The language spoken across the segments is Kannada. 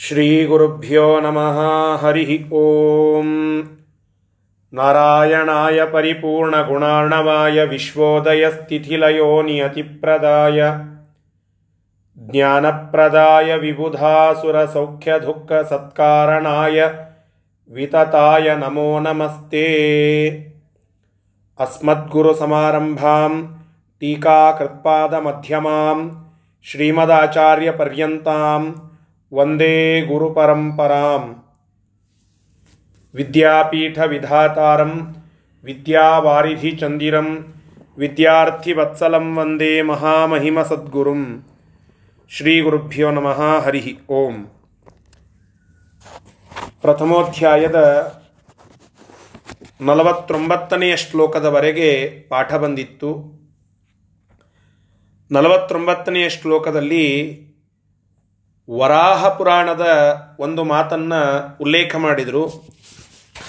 श्रीगुरुभ्यो नमः हरिः ॐ नारायणाय परिपूर्णगुणार्णवाय विश्वोदयस्थितिलयो नियतिप्रदाय ज्ञानप्रदाय विबुधासुरसौख्यदुःखसत्कारणाय वितताय नमो नमस्ते अस्मद्गुरुसमारम्भां टीकाकृत्पादमध्यमां श्रीमदाचार्यपर्यन्तां ವಂದೇ ಗುರುಪರಂಪರಾಂ ಚಂದಿರಂ ವಿದ್ಯಾರ್ಥಿ ವಿದ್ಯಾರ್ಥಿವತ್ಸಲಂ ವಂದೇ ಮಹಾಮಹಿಮಸದ್ಗುರುಂ ಶ್ರೀಗುರುಭ್ಯೋ ನಮಃ ಹರಿ ಓಂ ಪ್ರಥಮೋಧ್ಯಾಯದ ನಲವತ್ತೊಂಬತ್ತನೆಯ ಶ್ಲೋಕದವರೆಗೆ ಪಾಠ ಬಂದಿತ್ತು. ನಲವತ್ತೊಂಬತ್ತನೆಯ ಶ್ಲೋಕದಲ್ಲಿ ವರಾಹ ಪುರಾಣದ ಒಂದು ಮಾತನ್ನು ಉಲ್ಲೇಖ ಮಾಡಿದರು.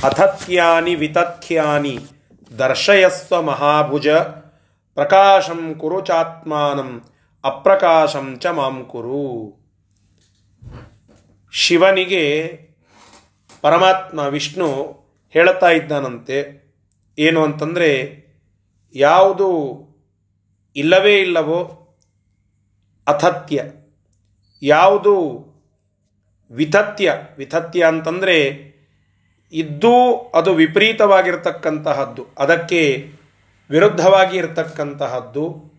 ಅಥಥ್ಯಾನಿ ವಿತಥ್ಯಾನಿ ದರ್ಶಯಸ್ವ ಮಹಾಭುಜ ಪ್ರಕಾಶಂ ಕುರುಚಾತ್ಮಾನಂ ಅಪ್ರಕಾಶಂ ಚ ಮಾಂಕುರು ಶಿವನಿಗೆ ಪರಮಾತ್ಮ ವಿಷ್ಣು ಹೇಳ್ತಾ ಇದ್ದಾನಂತೆ. ಏನು ಅಂತಂದರೆ, ಯಾವುದು ಇಲ್ಲವೇ ಇಲ್ಲವೋ ಅಥತ್ಯ ಯಾವುದು ವಿತತ್ಯ ವಿತತ್ಯ ಅಂತಂದರೆ ಇದ್ದೂ ಅದು ವಿಪರೀತವಾಗಿರ್ತಕ್ಕಂತಹದ್ದು. ಅದಕ್ಕೆ ವಿರುದ್ಧವಾಗಿ ಇರತಕ್ಕಂತಹದ್ದು.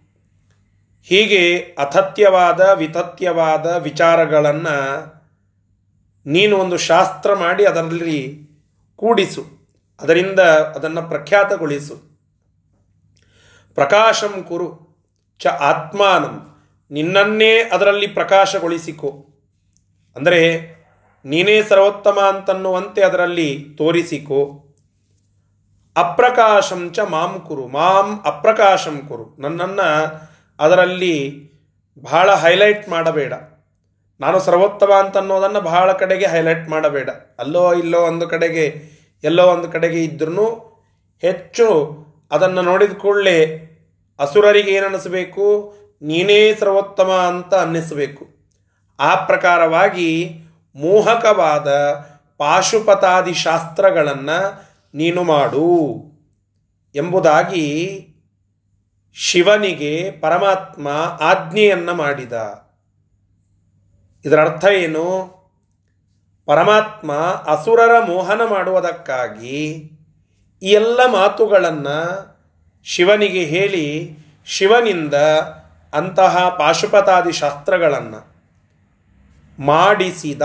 ಹೀಗೆ ಅಥತ್ಯವಾದ, ವಿತತ್ಯವಾದ ವಿಚಾರಗಳನ್ನು ನೀನು ಒಂದು ಶಾಸ್ತ್ರ ಮಾಡಿ ಅದರಲ್ಲಿ ಕೂಡಿಸು. ಅದರಿಂದ ಅದನ್ನು ಪ್ರಖ್ಯಾತಗೊಳಿಸು. ಪ್ರಕಾಶಂ ಕುರು ಚ ಆತ್ಮಾನಂ. ನಿನ್ನನ್ನೇ ಅದರಲ್ಲಿ ಪ್ರಕಾಶಗೊಳಿಸಿಕೊ. ಅಂದರೆ, ನೀನೇ ಸರ್ವೋತ್ತಮ ಅಂತನ್ನುವಂತೆ ಅದರಲ್ಲಿ ತೋರಿಸಿಕೊ. ಅಪ್ರಕಾಶಂ ಚ ಮಾಂ ಕುರು, ಮಾಂ ಅಪ್ರಕಾಶಂ ಕುರು. ನನ್ನನ್ನು ಅದರಲ್ಲಿ ಬಹಳ ಹೈಲೈಟ್ ಮಾಡಬೇಡ. ನಾನು ಸರ್ವೋತ್ತಮ ಅಂತನ್ನೋದನ್ನು ಬಹಳ ಕಡೆಗೆ ಹೈಲೈಟ್ ಮಾಡಬೇಡ. ಅಲ್ಲೋ ಇಲ್ಲೋ ಒಂದು ಕಡೆಗೆ, ಎಲ್ಲೋ ಒಂದು ಕಡೆಗೆ ಇದ್ರೂ ಹೆಚ್ಚು ಅದನ್ನು ನೋಡಿದ ಕೂಡಲೇ ಅಸುರರಿಗೆ ಏನನ್ನಿಸಬೇಕು? ನೀನೇ ಸರ್ವೋತ್ತಮ ಅಂತ ಅನ್ನಿಸಬೇಕು. ಆ ಪ್ರಕಾರವಾಗಿ ಮೋಹಕವಾದ ಪಾಶುಪತಾದಿ ಶಾಸ್ತ್ರಗಳನ್ನು ನೀನು ಮಾಡು ಎಂಬುದಾಗಿ ಶಿವನಿಗೆ ಪರಮಾತ್ಮ ಆಜ್ಞೆಯನ್ನು ಮಾಡಿದ. ಇದರ ಅರ್ಥ ಏನು? ಪರಮಾತ್ಮ ಅಸುರರ ಮೋಹನ ಮಾಡುವುದಕ್ಕಾಗಿ ಈ ಎಲ್ಲ ಮಾತುಗಳನ್ನು ಶಿವನಿಗೆ ಹೇಳಿ ಶಿವನಿಂದ ಅಂತಹ ಪಾಶುಪತಾದಿ ಶಾಸ್ತ್ರಗಳನ್ನು ಮಾಡಿಸಿದ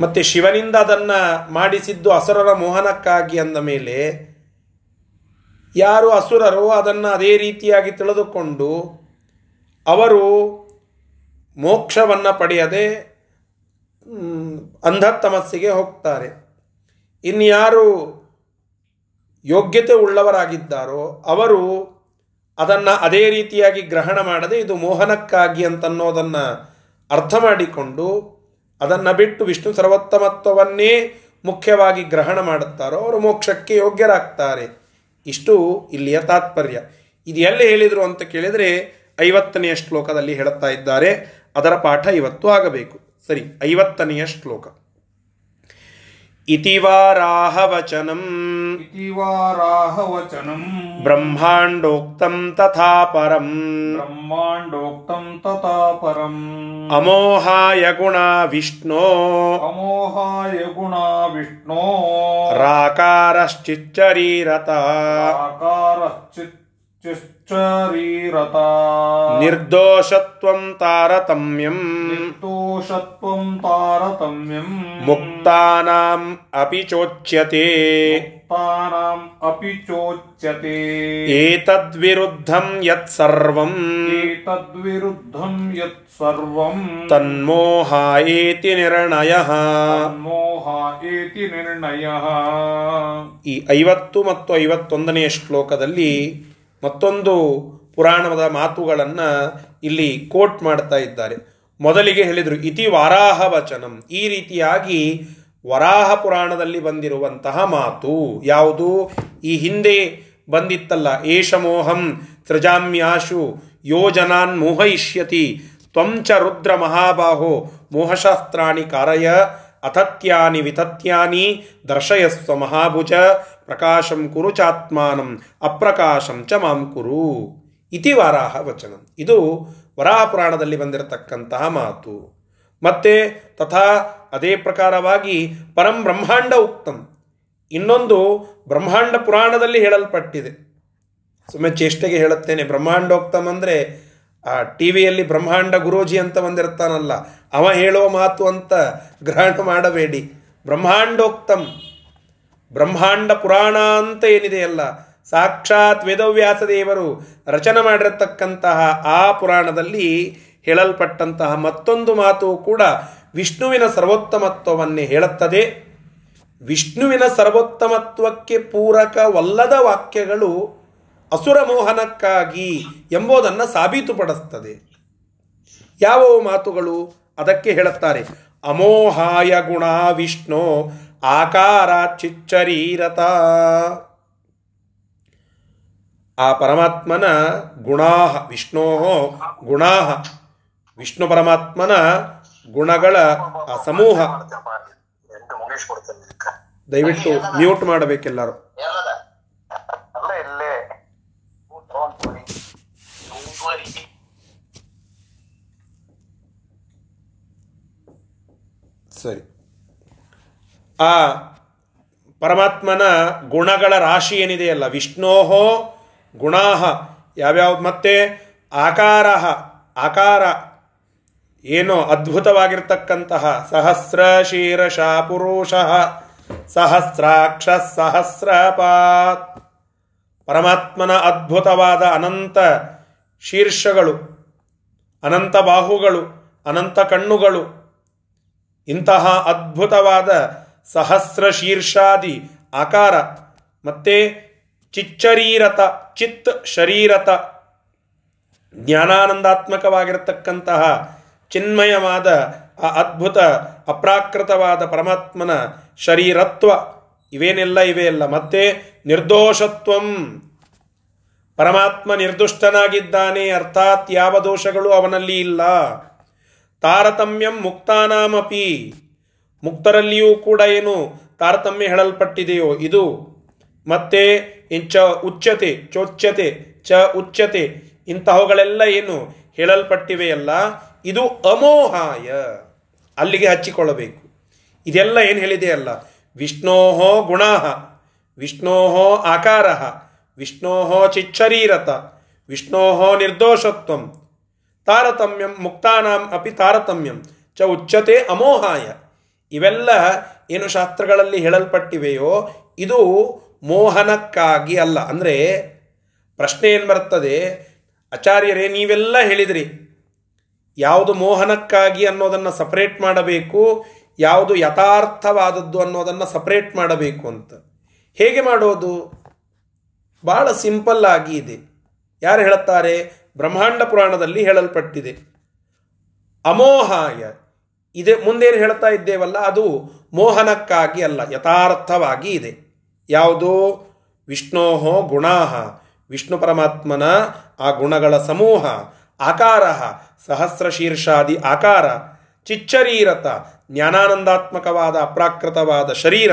ಮತ್ತು ಶಿವನಿಂದ ಅದನ್ನು ಮಾಡಿಸಿದ್ದು ಅಸುರರ ಮೋಹನಕ್ಕಾಗಿ ಅಂದ ಮೇಲೆ ಯಾರು ಅಸುರರು ಅದನ್ನು ಅದೇ ರೀತಿಯಾಗಿ ತಿಳಿದುಕೊಂಡು ಅವರು ಮೋಕ್ಷವನ್ನು ಪಡೆಯದೆ ಅಂಧತಮಸ್ಸಿಗೆ ಹೋಗ್ತಾರೆ. ಇನ್ಯಾರು ಯೋಗ್ಯತೆ ಉಳ್ಳವರಾಗಿದ್ದಾರೋ ಅವರು ಅದನ್ನು ಅದೇ ರೀತಿಯಾಗಿ ಗ್ರಹಣ ಮಾಡದೆ ಇದು ಮೋಹನಕ್ಕಾಗಿ ಅಂತನ್ನೋದನ್ನು ಅರ್ಥ ಮಾಡಿಕೊಂಡು ಅದನ್ನು ಬಿಟ್ಟು ವಿಷ್ಣು ಸರ್ವೋತ್ತಮತ್ವವನ್ನೇ ಮುಖ್ಯವಾಗಿ ಗ್ರಹಣ ಮಾಡುತ್ತಾರೋ ಅವರು ಮೋಕ್ಷಕ್ಕೆ ಯೋಗ್ಯರಾಗ್ತಾರೆ. ಇಷ್ಟು ಇಲ್ಲಿಯ ತಾತ್ಪರ್ಯ. ಇದು ಎಲ್ಲಿ ಹೇಳಿದರು ಅಂತ ಕೇಳಿದರೆ ಐವತ್ತನೆಯ ಶ್ಲೋಕದಲ್ಲಿ ಹೇಳುತ್ತಾ ಇದ್ದಾರೆ. ಅದರ ಪಾಠ ಇವತ್ತು ಆಗಬೇಕು. ಸರಿ, ಐವತ್ತನೆಯ ಶ್ಲೋಕ. ಇತಿವಾರಾಹವಚನಂ ಇತಿವಾರಾಹವಚನಂ ಬ್ರಹ್ಮಾಂಡೋಕ್ತಂ ತಥಾ ಪರಂ ಬ್ರಹ್ಮಾಂಡೋಕ್ತಂ ತಥಾ ಪರಂ ಅಮೋಹಾಯ ಗುಣ ವಿಷ್ಣೋ ಅಮೋಹಾಯ ಗುಣ ವಿಷ್ಣೋ ರಾಕಾರಶ್ಚಿಚ್ಚರೀರತ ಆಕಾರಶ್ಚಿಚ್ಚರೀರತ ನಿರ್ದೋಷತ್ವಂ ತಾರತಮ್ಯಂ. ನಿರ್ದೋಷತ್ವಂ ತಾರತಮ್ಯಂ. ಮುಕ್ತಾನಾಂ ಅಪಿ ಚೋಚ್ಯತೆ. ಮುಕ್ತಾನಾಂ ಅಪಿ ಚೋಚ್ಯತೆ. ಏತದ್ವಿರುದ್ಧಂ ಯತ್ ಸರ್ವಂ. ಏತದ್ವಿರುದ್ಧಂ ಯತ್ ಸರ್ವಂ. ತನ್ಮೋಹ ಏತಿ ನಿರ್ಣಯಃ. ತನ್ಮೋಹ ಏತಿ ನಿರ್ಣಯ. ಈ ಐವತ್ತು ಮತ್ತು ಐವತ್ತೊಂದನೆಯ ಶ್ಲೋಕದಲ್ಲಿ ಮತ್ತೊಂದು ಪುರಾಣದ ಮಾತುಗಳನ್ನು ಇಲ್ಲಿ ಕೋಟ್ ಮಾಡ್ತಾ ಇದ್ದಾರೆ. ಮೊದಲಿಗೆ ಹೇಳಿದರು, ಇತಿ ವಾರಾಹ ವಚನಂ. ಈ ರೀತಿಯಾಗಿ ವರಾಹ ಪುರಾಣದಲ್ಲಿ ಬಂದಿರುವಂತಹ ಮಾತು ಯಾವುದು? ಈ ಹಿಂದೆ ಬಂದಿತ್ತಲ್ಲ ಏಷಮೋಹಂ ತ್ರಜಾಮ್ಯಾಶು ಯೋಜನಾನ್ ಮೋಹಯಿಷ್ಯತಿ ತ್ವಂಚ ರುದ್ರ ಮಹಾಬಾಹೋ ಮೋಹಶಾಸ್ತ್ರಾಣಿ ಕಾರಯ ಅಥತ್ಯಾನಿ ವಿತತ್ಯಾನಿ ದರ್ಶಯಸ್ವ ಮಹಾಭುಜ ಪ್ರಕಾಶಂ ಕುರು ಚಾತ್ಮಾನಂ, ಅಪ್ರಕಾಶಂ ಚ ಮಾಂ ಕುರು. ಇತಿ ವಾರಾಹ ವಚನ. ಇದು ವರಾಹ ಪುರಾಣದಲ್ಲಿ ಬಂದಿರತಕ್ಕಂತಹ ಮಾತು. ಮತ್ತೆ ತಥಾ ಅದೇ ಪ್ರಕಾರವಾಗಿ ಪರಂ ಬ್ರಹ್ಮಾಂಡ ಉಕ್ತಂ. ಇನ್ನೊಂದು ಬ್ರಹ್ಮಾಂಡ ಪುರಾಣದಲ್ಲಿ ಹೇಳಲ್ಪಟ್ಟಿದೆ. ಸುಮ್ಮನೆ ಚೇಷ್ಟೆಗೆ ಹೇಳುತ್ತೇನೆ ಬ್ರಹ್ಮಾಂಡೋಕ್ತಮ್ ಅಂದರೆ ಆ ಟಿ ವಿಯಲ್ಲಿ ಬ್ರಹ್ಮಾಂಡ ಗುರೂಜಿ ಅಂತ ಬಂದಿರ್ತಾನಲ್ಲ, ಅವ ಹೇಳುವ ಮಾತು ಅಂತ ಗ್ರಹಣ ಮಾಡಬೇಡಿ. ಬ್ರಹ್ಮಾಂಡೋಕ್ತಮ್ ಬ್ರಹ್ಮಾಂಡ ಪುರಾಣ ಅಂತ ಏನಿದೆಯಲ್ಲ ಸಾಕ್ಷಾತ್ ವೇದವ್ಯಾಸ ದೇವರು ರಚನೆ ಮಾಡಿರತಕ್ಕಂತಹ ಆ ಪುರಾಣದಲ್ಲಿ ಹೇಳಲ್ಪಟ್ಟಂತಹ ಮತ್ತೊಂದು ಮಾತು ಕೂಡ ವಿಷ್ಣುವಿನ ಸರ್ವೋತ್ತಮತ್ವವನ್ನೇ ಹೇಳುತ್ತದೆ. ವಿಷ್ಣುವಿನ ಸರ್ವೋತ್ತಮತ್ವಕ್ಕೆ ಪೂರಕವಲ್ಲದ ವಾಕ್ಯಗಳು ಅಸುರ ಮೋಹನಕ್ಕಾಗಿ ಎಂಬುದನ್ನು ಸಾಬೀತುಪಡಿಸ್ತದೆ ಯಾವ ಮಾತುಗಳು? ಅದಕ್ಕೆ ಹೇಳುತ್ತಾರೆ, ಅಮೋಹಾಯ ಗುಣ ವಿಷ್ಣು ಆಕಾರ ಚಿಚ್ಚರೀರತ. ಆ ಪರಮಾತ್ಮನ ಗುಣಾಹ ವಿಷ್ಣೋ ಗುಣಾಹ ವಿಷ್ಣು ಪರಮಾತ್ಮನ ಗುಣಗಳ ಆ ಸಮೂಹ ದಯವಿಟ್ಟು ಮ್ಯೂಟ್ ಮಾಡಬೇಕೆಲ್ಲರೂ. ಸರಿ. ಆ ಪರಮಾತ್ಮನ ಗುಣಗಳ ರಾಶಿ ಏನಿದೆಯಲ್ಲ, ವಿಷ್ಣೋಹೋ ಗುಣಾಹ, ಯಾವ್ಯಾವ ಮತ್ತೆ ಆಕಾರ ಆಕಾರ ಏನೋ ಅದ್ಭುತವಾಗಿರ್ತಕ್ಕಂತಹ ಸಹಸ್ರ ಶೀರಷ ಪುರುಷ, ಸಹಸ್ರಾಕ್ಷ ಸಹಸ್ರಪಾತ್. ಪರಮಾತ್ಮನ ಅದ್ಭುತವಾದ ಅನಂತ ಶೀರ್ಷಗಳು, ಅನಂತ ಬಾಹುಗಳು, ಅನಂತ ಕಣ್ಣುಗಳು, ಇಂತಹ ಅದ್ಭುತವಾದ ಸಹಸ್ರ ಶೀರ್ಷಾದಿ ಆಕಾರ. ಮತ್ತೆ ಚಿಚ್ಚರೀರತ, ಚಿತ್ ಶರೀರತ. ಜ್ಞಾನಾನಂದಾತ್ಮಕವಾಗಿರತಕ್ಕಂತಹ ಚಿನ್ಮಯವಾದ, ಆ ಅದ್ಭುತ, ಅಪ್ರಾಕೃತವಾದ ಪರಮಾತ್ಮನ ಶರೀರತ್ವ. ಇವೇನೆಲ್ಲ? ಇವೆಯಲ್ಲ ಮತ್ತೆ ನಿರ್ದೋಷತ್ವಂ. ಪರಮಾತ್ಮ ನಿರ್ದುಷ್ಟನಾಗಿದ್ದಾನೆ, ಅರ್ಥಾತ್ ಯಾವ ದೋಷಗಳು ಅವನಲ್ಲಿ ಇಲ್ಲ. ತಾರತಮ್ಯಂ ಮುಕ್ತಾನಾಮಪಿ. ಮುಕ್ತರಲ್ಲಿಯೂ ಕೂಡ ಏನು ತಾರತಮ್ಯ ಹೇಳಲ್ಪಟ್ಟಿದೆಯೋ ಇದು ಮತ್ತೆ ಚ ಉಚ್ಚತೆ, ಚೋಚ್ಯತೆ, ಚ ಉಚ್ಚತೆ ಇಂತಹವುಗಳೆಲ್ಲ ಏನು ಹೇಳಲ್ಪಟ್ಟಿವೆಯಲ್ಲ, ಇದು ಅಮೋಹಾಯ. ಅಲ್ಲಿಗೆ ಹಚ್ಚಿಕೊಳ್ಳಬೇಕು. ಇದೆಲ್ಲ ಏನು ಹೇಳಿದೆಯಲ್ಲ ವಿಷ್ಣೋಹೋ ಗುಣ ವಿಷ್ಣೋಹೋ ಆಕಾರ ವಿಷ್ಣೋಹೋ ಚಿಚ್ಚರೀರತ, ವಿಷ್ಣೋಹೋ ನಿರ್ದೋಷತ್ವಂ, ತಾರತಮ್ಯಂ ಮುಕ್ತಾನಾಂ ಅಪಿ ತಾರತಮ್ಯಂ, ಚ ಉಚ್ಚತೆ ಅಮೋಹಾಯ. ಇವೆಲ್ಲ ಏನು ಶಾಸ್ತ್ರಗಳಲ್ಲಿ ಹೇಳಲ್ಪಟ್ಟಿವೆಯೋ, ಇದು ಮೋಹನಕ್ಕಾಗಿ ಅಲ್ಲ. ಅಂದರೆ ಪ್ರಶ್ನೆ ಏನು ಬರ್ತದೆ? ಆಚಾರ್ಯರೇ, ನೀವೆಲ್ಲ ಹೇಳಿದ್ರಿ. ಯಾವುದು ಮೋಹನಕ್ಕಾಗಿ ಅನ್ನೋದನ್ನು ಸಪರೇಟ್ ಮಾಡಬೇಕು, ಯಾವುದು ಯಥಾರ್ಥವಾದದ್ದು ಅನ್ನೋದನ್ನು ಸಪರೇಟ್ ಮಾಡಬೇಕು ಅಂತ. ಹೇಗೆ ಮಾಡೋದು? ಭಾಳ ಸಿಂಪಲ್ ಆಗಿ ಇದೆ. ಯಾರು ಹೇಳುತ್ತಾರೆ? ಬ್ರಹ್ಮಾಂಡ ಪುರಾಣದಲ್ಲಿ ಹೇಳಲ್ಪಟ್ಟಿದೆ. ಅಮೋಹಾಯ. ಇದೆ, ಮುಂದೇನು ಹೇಳ್ತಾ ಇದ್ದೇವಲ್ಲ, ಅದು ಮೋಹನಕ್ಕಾಗಿ ಅಲ್ಲ, ಯಥಾರ್ಥವಾಗಿ ಇದೆ. ಯಾವುದು? ವಿಷ್ಣೋಹೋ ಗುಣಾಹ. ವಿಷ್ಣು ಪರಮಾತ್ಮನ ಆ ಗುಣಗಳ ಸಮೂಹ ಆಕಾರ ಸಹಸ್ರಶೀರ್ಷಾದಿ ಆಕಾರ, ಚಿಚ್ಚರೀರತ, ಜ್ಞಾನಾನಂದಾತ್ಮಕವಾದ ಅಪ್ರಾಕೃತವಾದ ಶರೀರ,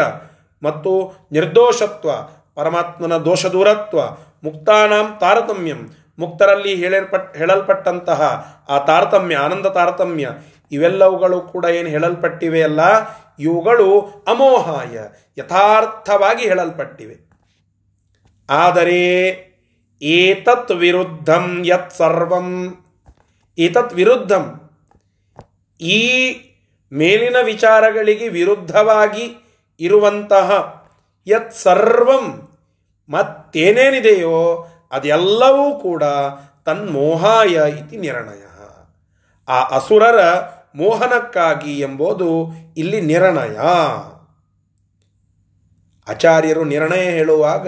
ಮತ್ತು ನಿರ್ದೋಷತ್ವ, ಪರಮಾತ್ಮನ ದೋಷದೂರತ್ವ, ಮುಕ್ತಾನಾಂ ತಾರತಮ್ಯಂ. ಮುಕ್ತರಲ್ಲಿ ಹೇಳಲ್ಪಟ್ ಹೇಳಲ್ಪಟ್ಟಂತಹ ಆ ತಾರತಮ್ಯ, ಆನಂದ ತಾರತಮ್ಯ ಇವೆಲ್ಲವುಗಳು ಕೂಡ ಏನು ಹೇಳಲ್ಪಟ್ಟಿವೆಯಲ್ಲ ಇವುಗಳು ಅಮೋಹಾಯ, ಯಥಾರ್ಥವಾಗಿ ಹೇಳಲ್ಪಟ್ಟಿವೆ. ಆದರೆ ಏತತ್ ವಿರುದ್ಧಂ ಯತ್ ಸರ್ವಂ, ಏತತ್ ವಿರುದ್ಧಂ, ಈ ಮೇಲಿನ ವಿಚಾರಗಳಿಗೆ ವಿರುದ್ಧವಾಗಿ ಇರುವಂತಹ ಯತ್ ಸರ್ವಂ ಮತ್ತೇನೇನಿದೆಯೋ ಅದೆಲ್ಲವೂ ಕೂಡ ತನ್ಮೋಹಾಯ ಇತಿ ನಿರ್ಣಯ. ಆ ಅಸುರರ ಮೋಹನಕ್ಕಾಗಿ ಎಂಬುದು ಇಲ್ಲಿ ನಿರ್ಣಯ. ಆಚಾರ್ಯರು ನಿರ್ಣಯ ಹೇಳುವಾಗ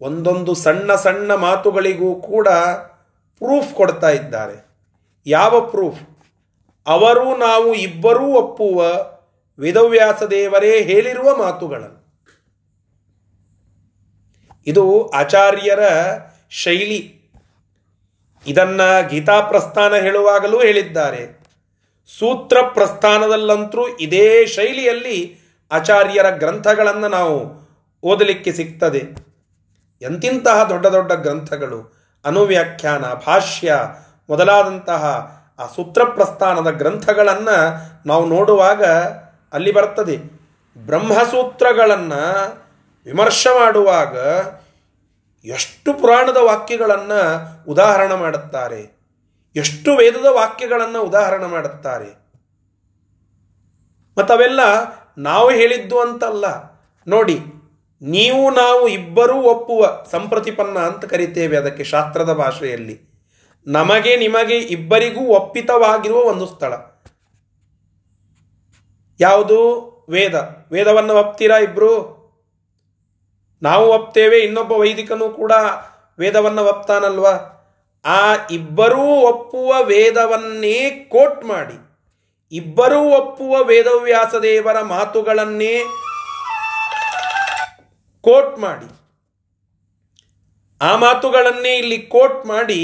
ಒಂದೊಂದು ಸಣ್ಣ ಸಣ್ಣ ಮಾತುಗಳಿಗೂ ಕೂಡ ಪ್ರೂಫ್ ಕೊಡ್ತಾ ಇದ್ದಾರೆ. ಯಾವ ಪ್ರೂಫ್ ಅವರು ನಾವು ಇಬ್ಬರೂ ಒಪ್ಪುವ ವೇದವ್ಯಾಸ ದೇವರೇ ಹೇಳಿರುವ ಮಾತುಗಳನ್ನು. ಇದು ಆಚಾರ್ಯರ ಶೈಲಿ. ಇದನ್ನ ಗೀತಾ ಪ್ರಸ್ಥಾನ ಹೇಳುವಾಗಲೂ ಹೇಳಿದ್ದಾರೆ. ಸೂತ್ರ ಪ್ರಸ್ಥಾನದಲ್ಲಂತರೂ ಇದೇ ಶೈಲಿಯಲ್ಲಿ ಆಚಾರ್ಯರ ಗ್ರಂಥಗಳನ್ನು ನಾವು ಓದಲಿಕ್ಕೆ ಸಿಗ್ತದೆ. ಎಂತಿಂತಹ ದೊಡ್ಡ ದೊಡ್ಡ ಗ್ರಂಥಗಳು, ಅನುವ್ಯಾಖ್ಯಾನ, ಭಾಷ್ಯ ಮೊದಲಾದಂತಹ ಆ ಸೂತ್ರ ಪ್ರಸ್ಥಾನದ ಗ್ರಂಥಗಳನ್ನು ನಾವು ನೋಡುವಾಗ ಅಲ್ಲಿ ಬರ್ತದೆ. ಬ್ರಹ್ಮಸೂತ್ರಗಳನ್ನು ವಿಮರ್ಶೆ ಮಾಡುವಾಗ ಎಷ್ಟು ಪುರಾಣದ ವಾಕ್ಯಗಳನ್ನು ಉದಾಹರಣೆ ಮಾಡುತ್ತಾರೆ. ಎಷ್ಟು ವೇದದ ವಾಕ್ಯಗಳನ್ನು ಉದಾಹರಣೆ ಮಾಡುತ್ತಾರೆ. ಮತ್ತು ಅವೆಲ್ಲ ನಾವು ಹೇಳಿದ್ದು ಅಂತಲ್ಲ. ನೋಡಿ, ನೀವು ನಾವು ಇಬ್ಬರೂ ಒಪ್ಪುವ ಸಂಪ್ರತಿಪನ್ನ ಅಂತ ಕರಿತೇವೆ ಅದಕ್ಕೆ ಶಾಸ್ತ್ರದ ಭಾಷೆಯಲ್ಲಿ. ನಮಗೆ ನಿಮಗೆ ಇಬ್ಬರಿಗೂ ಒಪ್ಪಿತವಾಗಿರುವ ಒಂದು ಸ್ಥಳ. ಯಾವುದು? ವೇದ. ವೇದವನ್ನು ಒಪ್ತೀರಾ ಇಬ್ಬರು ನಾವು ಒಪ್ತೇವೆ, ಇನ್ನೊಬ್ಬ ವೈದಿಕನೂ ಕೂಡ ವೇದವನ್ನು ಒಪ್ತಾನಲ್ವಾ? ಆ ಇಬ್ಬರೂ ಒಪ್ಪುವ ವೇದವನ್ನೇ ಕೋಟ್ ಮಾಡಿ, ಇಬ್ಬರೂ ಒಪ್ಪುವ ವೇದವ್ಯಾಸ ದೇವರ ಮಾತುಗಳನ್ನೇ ಕೋಟ್ ಮಾಡಿ, ಆ ಮಾತುಗಳನ್ನೇ ಇಲ್ಲಿ ಕೋಟ್ ಮಾಡಿ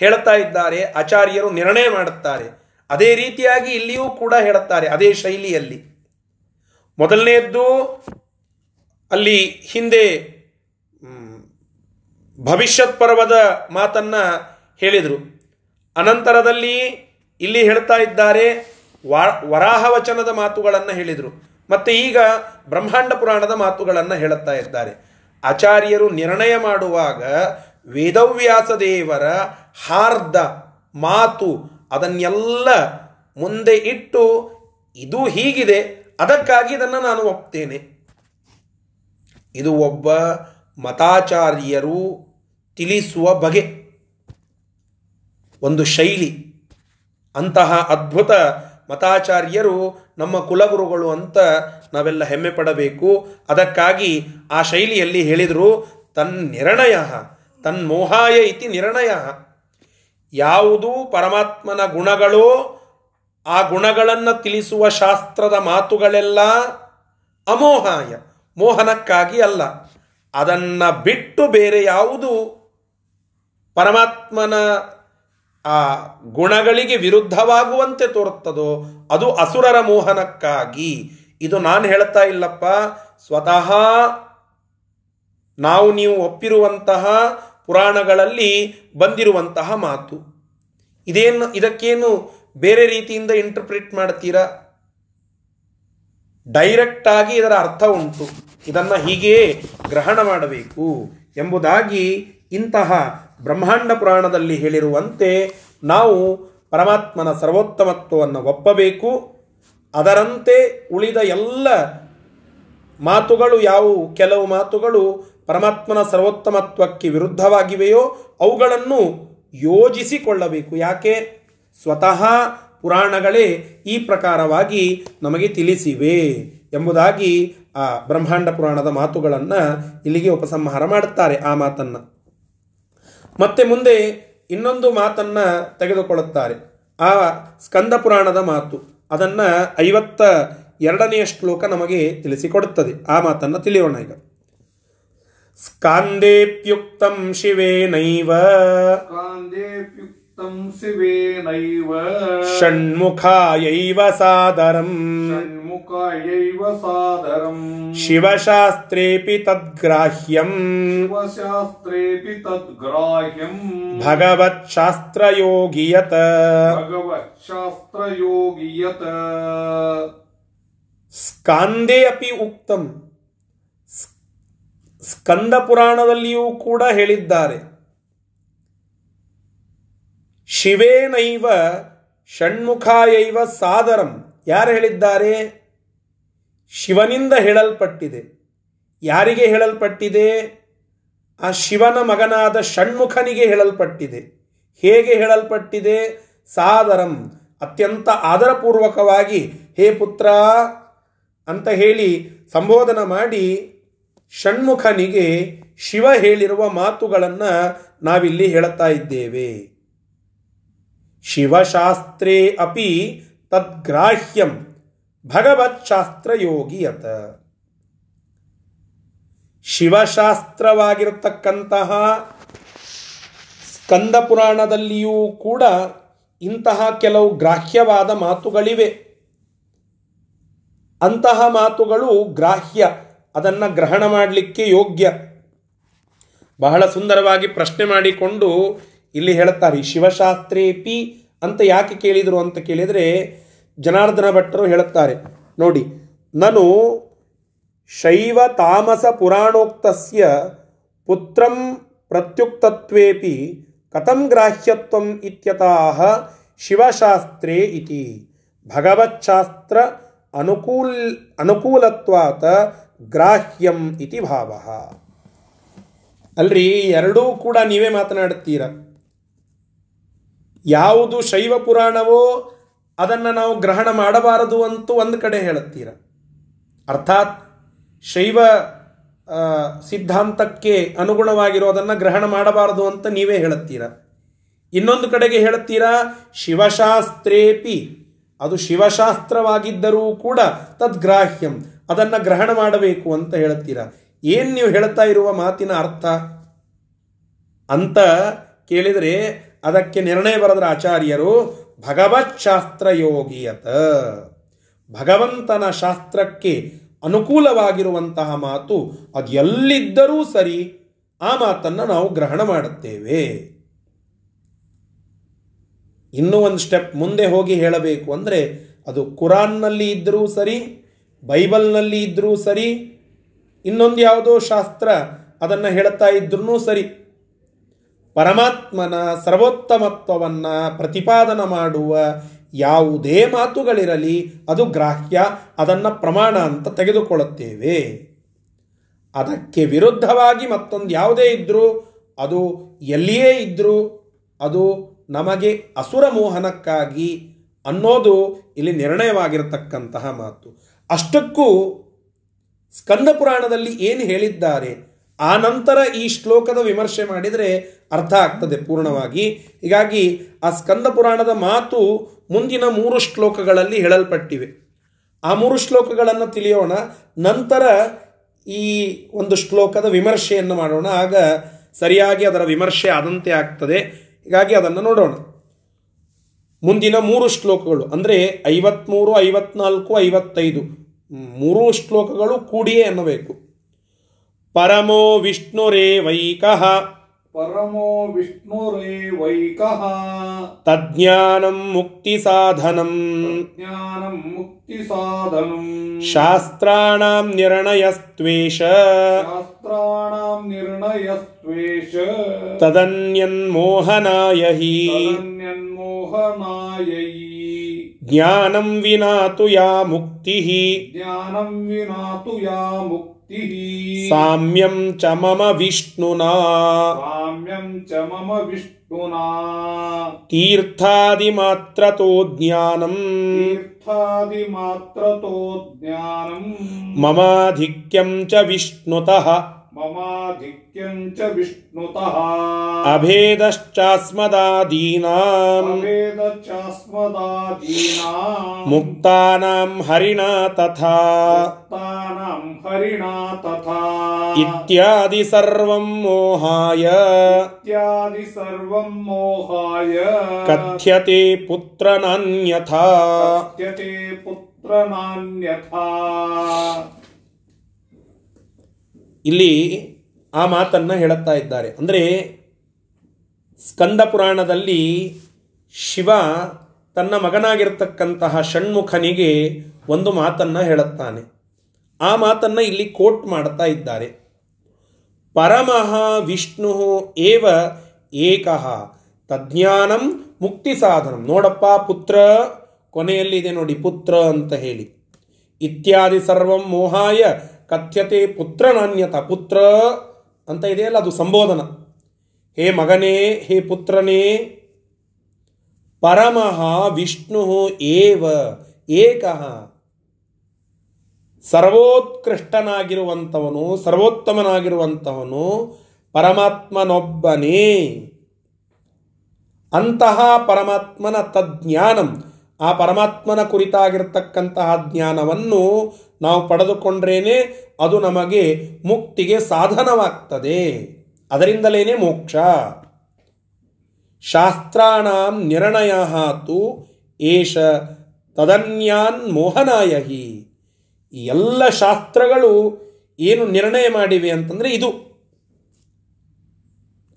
ಹೇಳ್ತಾ ಇದ್ದಾರೆ, ಆಚಾರ್ಯರು ನಿರ್ಣಯ ಮಾಡುತ್ತಾರೆ. ಅದೇ ರೀತಿಯಾಗಿ ಇಲ್ಲಿಯೂ ಕೂಡ ಹೇಳುತ್ತಾರೆ, ಅದೇ ಶೈಲಿಯಲ್ಲಿ. ಮೊದಲನೆಯದ್ದು ಅಲ್ಲಿ ಹಿಂದೆ ಭವಿಷ್ಯತ್ ಪರ್ವದ ಮಾತನ್ನ ಹೇಳಿದರು. ಅನಂತರದಲ್ಲಿ ಇಲ್ಲಿ ಹೇಳ್ತಾ ಇದ್ದಾರೆ ವರಾಹವಚನದ ಮಾತುಗಳನ್ನು ಹೇಳಿದರು. ಮತ್ತು ಈಗ ಬ್ರಹ್ಮಾಂಡ ಪುರಾಣದ ಮಾತುಗಳನ್ನು ಹೇಳುತ್ತಾ ಇದ್ದಾರೆ. ಆಚಾರ್ಯರು ನಿರ್ಣಯ ಮಾಡುವಾಗ ವೇದವ್ಯಾಸ ದೇವರ ಹಾರ್ದ ಮಾತು ಅದನ್ನೆಲ್ಲ ಮುಂದೆ ಇಟ್ಟು ಇದು ಹೀಗಿದೆ, ಅದಕ್ಕಾಗಿ ಇದನ್ನು ನಾನು ಒಪ್ತೇನೆ. ಇದು ಒಬ್ಬ ಮತಾಚಾರ್ಯರು ತಿಳಿಸುವ ಬಗೆ. ಒಂದು ಶೈಲಿ. ಅಂತಹ ಅದ್ಭುತ ಮತಾಚಾರ್ಯರು ನಮ್ಮ ಕುಲಗುರುಗಳು ಅಂತ ನಾವೆಲ್ಲ ಹೆಮ್ಮೆ ಪಡಬೇಕು. ಅದಕ್ಕಾಗಿ ಆ ಶೈಲಿಯಲ್ಲಿ ಹೇಳಿದರು, ತನ್ ನಿರ್ಣಯ ತನ್ಮೋಹಾಯ ಇತಿ ನಿರ್ಣಯ. ಯಾವುದು ಪರಮಾತ್ಮನ ಗುಣಗಳೋ, ಆ ಗುಣಗಳನ್ನು ತಿಳಿಸುವ ಶಾಸ್ತ್ರದ ಮಾತುಗಳೆಲ್ಲ ಅಮೋಹಾಯ, ಮೋಹನಕ್ಕಾಗಿ ಅಲ್ಲ. ಅದನ್ನು ಬಿಟ್ಟು ಬೇರೆ ಯಾವುದು ಪರಮಾತ್ಮನ ಆ ಗುಣಗಳಿಗೆ ವಿರುದ್ಧವಾಗುವಂತೆ ತೋರುತ್ತದೋ ಅದು ಅಸುರರ ಮೋಹನಕ್ಕಾಗಿ. ಇದು ನಾನು ಹೇಳ್ತಾ ಇಲ್ಲಪ್ಪ. ಸ್ವತಃ ನಾವು ನೀವು ಒಪ್ಪಿರುವಂತಹ ಪುರಾಣಗಳಲ್ಲಿ ಬಂದಿರುವಂತಹ ಮಾತು. ಇದೇನು ಇದಕ್ಕೇನು ಬೇರೆ ರೀತಿಯಿಂದ ಇಂಟರ್ಪ್ರಿಟ್ ಮಾಡ್ತೀರಾ? ಡೈರೆಕ್ಟಾಗಿ ಇದರ ಅರ್ಥ ಉಂಟು. ಇದನ್ನು ಹೀಗೆ ಗ್ರಹಣ ಮಾಡಬೇಕು ಎಂಬುದಾಗಿ ಇಂತಹ ಬ್ರಹ್ಮಾಂಡ ಪುರಾಣದಲ್ಲಿ ಹೇಳಿರುವಂತೆ ನಾವು ಪರಮಾತ್ಮನ ಸರ್ವೋತ್ತಮತ್ವವನ್ನು ಒಪ್ಪಬೇಕು. ಅದರಂತೆ ಉಳಿದ ಎಲ್ಲ ಮಾತುಗಳು ಯಾವುವು? ಕೆಲವು ಮಾತುಗಳು ಪರಮಾತ್ಮನ ಸರ್ವೋತ್ತಮತ್ವಕ್ಕೆ ವಿರುದ್ಧವಾಗಿವೆಯೋ ಅವುಗಳನ್ನು ಯೋಜಿಸಿಕೊಳ್ಳಬೇಕು. ಯಾಕೆ? ಸ್ವತಃ ಪುರಾಣಗಳೇ ಈ ಪ್ರಕಾರವಾಗಿ ನಮಗೆ ತಿಳಿಸಿವೆ ಎಂಬುದಾಗಿ ಆ ಬ್ರಹ್ಮಾಂಡ ಪುರಾಣದ ಮಾತುಗಳನ್ನು ಇಲ್ಲಿಗೆ ಉಪಸಂಹಾರ ಮಾಡುತ್ತಾರೆ ಆ ಮಾತನ್ನು. ಮತ್ತೆ ಮುಂದೆ ಇನ್ನೊಂದು ಮಾತನ್ನ ತೆಗೆದುಕೊಳ್ಳುತ್ತಾರೆ. ಆ ಸ್ಕಂದ ಪುರಾಣದ ಮಾತು. ಅದನ್ನ ಐವತ್ತ ಎರಡನೆಯ ಶ್ಲೋಕ ನಮಗೆ ತಿಳಿಸಿಕೊಡುತ್ತದೆ. ಆ ಮಾತನ್ನು ತಿಳಿಯೋಣ ಈಗ. ಸ್ಕಾಂದೇಪ್ಯುಕ್ತಂ ಶಿವೇನೈವ. स्कान्देऽप्युक्तम् शिवेनैव ಷಣ್ಮುಖಾಯೈವ ಸಾದರಂ षण्मुखायैव सादरम् ಶಿವಶಾಸ್ತ್ರೇಪಿ ತದ್ಗ್ರಾಹ್ಯಂ शिवशास्त्रेऽपि तद्ग्राह्यम् ಭಗವತ್ಶಾಸ್ತ್ರಯೋಗಿಯತ भगवच्छास्त्रयोगि यत् ಸ್ಕಾಂದೇ ಅಪಿ ಉಕ್ತಂ ಸ್ಕಂದ ಪುರಾಣದಲ್ಲಿಯೂ ಕೂಡ ಹೇಳಿದ್ದಾರೆ ಶಿವೇನೈವ ಷಣ್ಮುಖಾಯೈವ ಸಾದರಂ. ಯಾರು ಹೇಳಿದ್ದಾರೆ? ಶಿವನಿಂದ ಹೇಳಲ್ಪಟ್ಟಿದೆ. ಯಾರಿಗೆ ಹೇಳಲ್ಪಟ್ಟಿದೆ? ಆ ಶಿವನ ಮಗನಾದ ಷಣ್ಮುಖನಿಗೆ ಹೇಳಲ್ಪಟ್ಟಿದೆ. ಹೇಗೆ ಹೇಳಲ್ಪಟ್ಟಿದೆ? ಸಾದರಂ. ಅತ್ಯಂತ ಆದರಪೂರ್ವಕವಾಗಿ, ಹೇ ಪುತ್ರ, ಅಂತ ಹೇಳಿ ಸಂಬೋಧನ ಮಾಡಿ ಷಣ್ಮುಖನಿಗೆ ಶಿವ ಹೇಳಿರುವ ಮಾತುಗಳನ್ನು ನಾವಿಲ್ಲಿ ಹೇಳುತ್ತಾ ಇದ್ದೇವೆ. ಶಿವಶಾಸ್ತ್ರೇ ಅಪಿ ತದ್ಗ್ರಾಹ್ಯಂ ಭಗವತ್ಶಾಸ್ತ್ರಯೋಗಿಯತ. ಶಿವಶಾಸ್ತ್ರವಾಗಿರತಕ್ಕಂತಹ ಸ್ಕಂದ ಪುರಾಣದಲ್ಲಿಯೂ ಕೂಡ ಇಂತಹ ಕೆಲವು ಗ್ರಾಹ್ಯವಾದ ಮಾತುಗಳಿವೆ. ಅಂತಹ ಮಾತುಗಳು ಗ್ರಾಹ್ಯ, ಅದನ್ನು ಗ್ರಹಣ ಮಾಡಲಿಕ್ಕೆ ಯೋಗ್ಯ. ಬಹಳ ಸುಂದರವಾಗಿ ಪ್ರಶ್ನೆ ಮಾಡಿಕೊಂಡು ಇಲ್ಲಿ ಹೇಳ್ತಾರೆ ಶಿವಶಾಸ್ತ್ರೇಪಿ ಅಂತ ಯಾಕೆ ಕೇಳಿದರು ಅಂತ ಕೇಳಿದರೆ, ಜನಾರ್ದನ ಭಟ್ಟರು ಹೇಳುತ್ತಾರೆ, ನೋಡಿ, ನಾನು ಶೈವ ತಾಮಸ ಪುರಾಣೋಕ್ತಸ್ಯ ಪುತ್ರಂ ಪ್ರತ್ಯುಕ್ತತ್ವೇಪಿ ಕಥಂ ಗ್ರಾಹ್ಯತ್ವಂ ಇತ್ಯತಃ ಶಿವಶಾಸ್ತ್ರೇ ಇತಿ. ಭಗವಚ್ಛಾಸ್ತ್ರ ಅನುಕೂಲ್, ಅನುಕೂಲತ್ವಾತ ಗ್ರಾಹ್ಯಂ ಇತಿ ಭಾವ. ಅಲ್ರಿ, ಎರಡೂ ಕೂಡ ನೀವೇ ಮಾತನಾಡುತ್ತೀರ. ಯಾವುದು ಶೈವ ಪುರಾಣವೋ ಅದನ್ನು ನಾವು ಗ್ರಹಣ ಮಾಡಬಾರದು ಅಂತೂ ಒಂದು ಕಡೆ ಹೇಳುತ್ತೀರ. ಅರ್ಥಾತ್ ಶೈವ ಸಿದ್ಧಾಂತಕ್ಕೆ ಅನುಗುಣವಾಗಿರೋದನ್ನು ಗ್ರಹಣ ಮಾಡಬಾರದು ಅಂತ ನೀವೇ ಹೇಳುತ್ತೀರ. ಇನ್ನೊಂದು ಕಡೆಗೆ ಹೇಳುತ್ತೀರಾ, ಶಿವಶಾಸ್ತ್ರೇಪಿ. ಅದು ಶಿವಶಾಸ್ತ್ರವಾಗಿದ್ದರೂ ಕೂಡ ತದ್ಗ್ರಾಹ್ಯಂ. ಅದನ್ನು ಗ್ರಹಣ ಮಾಡಬೇಕು ಅಂತ ಹೇಳುತ್ತೀರಾ. ಏನು ನೀವು ಹೇಳ್ತಾ ಇರುವ ಮಾತಿನ ಅರ್ಥ? ಅಂತ ಕೇಳಿದರೆ ಅದಕ್ಕೆ ನಿರ್ಣಯ ಬರೆದ್ರ ಆಚಾರ್ಯರು, ಭಗವತ್ ಶಾಸ್ತ್ರ ಯೋಗಿಯತ. ಭಗವಂತನ ಶಾಸ್ತ್ರಕ್ಕೆ ಅನುಕೂಲವಾಗಿರುವಂತಹ ಮಾತು ಅದು ಎಲ್ಲಿದ್ದರೂ ಸರಿ ಆ ಮಾತನ್ನು ನಾವು ಗ್ರಹಣ ಮಾಡುತ್ತೇವೆ. ಇನ್ನೂ ಒಂದು ಸ್ಟೆಪ್ ಮುಂದೆ ಹೋಗಿ ಹೇಳಬೇಕು ಅಂದರೆ, ಅದು ಕುರಾನ್ನಲ್ಲಿ ಇದ್ದರೂ ಸರಿ, ಬೈಬಲ್ನಲ್ಲಿ ಇದ್ದರೂ ಸರಿ, ಇನ್ನೊಂದು ಯಾವುದೋ ಶಾಸ್ತ್ರ ಅದನ್ನು ಹೇಳ್ತಾ ಇದ್ರೂ ಸರಿ ಪರಮಾತ್ಮನ ಸರ್ವೋತ್ತಮತ್ವವನ್ನು ಪ್ರತಿಪಾದನ ಮಾಡುವ ಯಾವುದೇ ಮಾತುಗಳಿರಲಿ, ಅದು ಗ್ರಾಹ್ಯ, ಅದನ್ನು ಪ್ರಮಾಣ ಅಂತ ತೆಗೆದುಕೊಳ್ಳುತ್ತೇವೆ. ಅದಕ್ಕೆ ವಿರುದ್ಧವಾಗಿ ಮತ್ತೊಂದು ಯಾವುದೇ ಇದ್ದರೂ ಅದು ಎಲ್ಲಿಯೇ ಇದ್ದರೂ ಅದು ನಮಗೆ ಅಸುರ ಮೋಹನಕ್ಕಾಗಿ ಅನ್ನೋದು ಇಲ್ಲಿ ನಿರ್ಣಯವಾಗಿರತಕ್ಕಂತಹ ಮಾತು. ಅಷ್ಟಕ್ಕೂ ಸ್ಕಂದ ಪುರಾಣದಲ್ಲಿ ಏನು ಹೇಳಿದ್ದಾರೆ? ಆ ನಂತರ ಈ ಶ್ಲೋಕದ ವಿಮರ್ಶೆ ಮಾಡಿದರೆ ಅರ್ಥ ಆಗ್ತದೆ ಪೂರ್ಣವಾಗಿ. ಹೀಗಾಗಿ ಆ ಸ್ಕಂದ ಪುರಾಣದ ಮಾತು ಮುಂದಿನ ಮೂರು ಶ್ಲೋಕಗಳಲ್ಲಿ ಹೇಳಲ್ಪಟ್ಟಿವೆ. ಆ ಮೂರು ಶ್ಲೋಕಗಳನ್ನು ತಿಳಿಯೋಣ, ನಂತರ ಈ ಒಂದು ಶ್ಲೋಕದ ವಿಮರ್ಶೆಯನ್ನು ಮಾಡೋಣ. ಆಗ ಸರಿಯಾಗಿ ಅದರ ವಿಮರ್ಶೆ ಆದಂತೆ ಆಗ್ತದೆ. ಹೀಗಾಗಿ ಅದನ್ನು ನೋಡೋಣ. ಮುಂದಿನ ಮೂರು ಶ್ಲೋಕಗಳು, ಅಂದರೆ ಐವತ್ಮೂರು, ಐವತ್ನಾಲ್ಕು, ಐವತ್ತೈದು, ಮೂರು ಶ್ಲೋಕಗಳು ಕೂಡಿಯೇ ಅನ್ನಬೇಕು. ಪರಮೋ ವಿಷ್ಣುರೇವೈಕಃ ಪರಮೋ ವಿಷ್ಣುರೇವೈಕಃ ತಜ್ಞಾನಂ ಮುಕ್ತಿಸಾಧನಂ ಜ್ಞಾನಂ ಮುಕ್ತಿಸಾಧನಂ ಶಾಸ್ತ್ರಾಣಾಂ ನಿರ್ಣಯಸ್ತ್ವೇಷ. ಶಾಸ್ತ್ರಾಣಾಂ ನಿರ್ಣಯಸ್ತ್ವೇಷ. ತದನ್ಯನ್ಮೋಹನಾಯ ಹಿ ತದನ್ಯನ್ಮೋಹನಾಯ ಜ್ಞಾನಂ ವಿನಾ ತು ಯಾ ಮುಕ್ತಿ. ಜ್ಞಾನಂ ವಿನಾ ತು ಯಾ ಮುಕ್ತಿ. भक्तिः साम्यं च मम विष्णुना। साम्यं च मम विष्णुना। तीर्थादिमात्रतो ज्ञानम्। तीर्थादिमात्रतो ज्ञानम्। ममाधिक्यं च विष्णुतः। ममाधिक्यं च विष्णुतः ಅಭೇದಶ್ಚಾಸ್ಮದಾದೀನಾಂ अभेदचास्मदादीनाम् ಮುಕ್ತಾನಾಂ ಹರಿಣಾ ತಥಾ मुक्तानाम् हरिणा तथा ಇತ್ಯಾದಿ ಸರ್ವಂ ಮೋಹಾಯ इत्यादि सर्वम् मोहाय ಕಥ್ಯತೆ ಪುತ್ರನಾನ್ಯಥಾ कथ्यते पुत्रनान्यथा ಇಲ್ಲಿ ಆ ಮಾತನ್ನ ಹೇಳುತ್ತಾ ಇದ್ದಾರೆ. ಅಂದರೆ ಸ್ಕಂದ ಪುರಾಣದಲ್ಲಿ ಶಿವ ತನ್ನ ಮಗನಾಗಿರ್ತಕ್ಕಂತಹ ಷಣ್ಮುಖನಿಗೆ ಒಂದು ಮಾತನ್ನ ಹೇಳುತ್ತಾನೆ. ಆ ಮಾತನ್ನ ಇಲ್ಲಿ ಕೋಟ್ ಮಾಡ್ತಾ ಇದ್ದಾರೆ. ಪರಮಃ ವಿಷ್ಣು ಏವ ಏಕಃ ತಜ್ಞಾನಂ ಮುಕ್ತಿ ಸಾಧನಂ. ನೋಡಪ್ಪ ಪುತ್ರ ಕೊನೆಯಲ್ಲಿದೆ ನೋಡಿ ಪುತ್ರ ಅಂತ ಹೇಳಿ. ಇತ್ಯಾದಿ ಸರ್ವಂ ಮೋಹಾಯ ಕಥ್ಯತೆ ಪುತ್ರನಾನ್ಯತ ಪುತ್ರ. ಅಂತ ಇದೆಯಲ್ಲ ಅದು ಸಂಬೋಧನ. ಹೇ ಮಗನೇ, ಹೇ ಪುತ್ರನೇ, ಪರಮಃ ವಿಷ್ಣು ಏವ, ಏಕಃ. ಸರ್ವೋತ್ಕೃಷ್ಟನಾಗಿರುವಂಥವನು, ಸರ್ವೋತ್ತಮನಾಗಿರುವಂಥವನು ಪರಮಾತ್ಮನೊಬ್ಬನೇ. ಅಂತಹ ಪರಮಾತ್ಮನ ತಜ್ಞಾನಂ ಆ ಪರಮಾತ್ಮನ ಕುರಿತಾಗಿರ್ತಕ್ಕಂತಹ ಜ್ಞಾನವನ್ನು ನಾವು ಪಡೆದುಕೊಂಡ್ರೇನೆ ಅದು ನಮಗೆ ಮುಕ್ತಿಗೆ ಸಾಧನವಾಗ್ತದೆ. ಅದರಿಂದಲೇನೆ ಮೋಕ್ಷ. ಶಾಸ್ತ್ರಾಣಾಂ ನಿರ್ಣಯ ತು ಏಷ ತದನ್ಯಾನ್ ಮೋಹನಾಯ ಹಿ ಈ ಎಲ್ಲ ಶಾಸ್ತ್ರಗಳು ಏನು ನಿರ್ಣಯ ಮಾಡಿವೆ ಅಂತಂದರೆ ಇದು.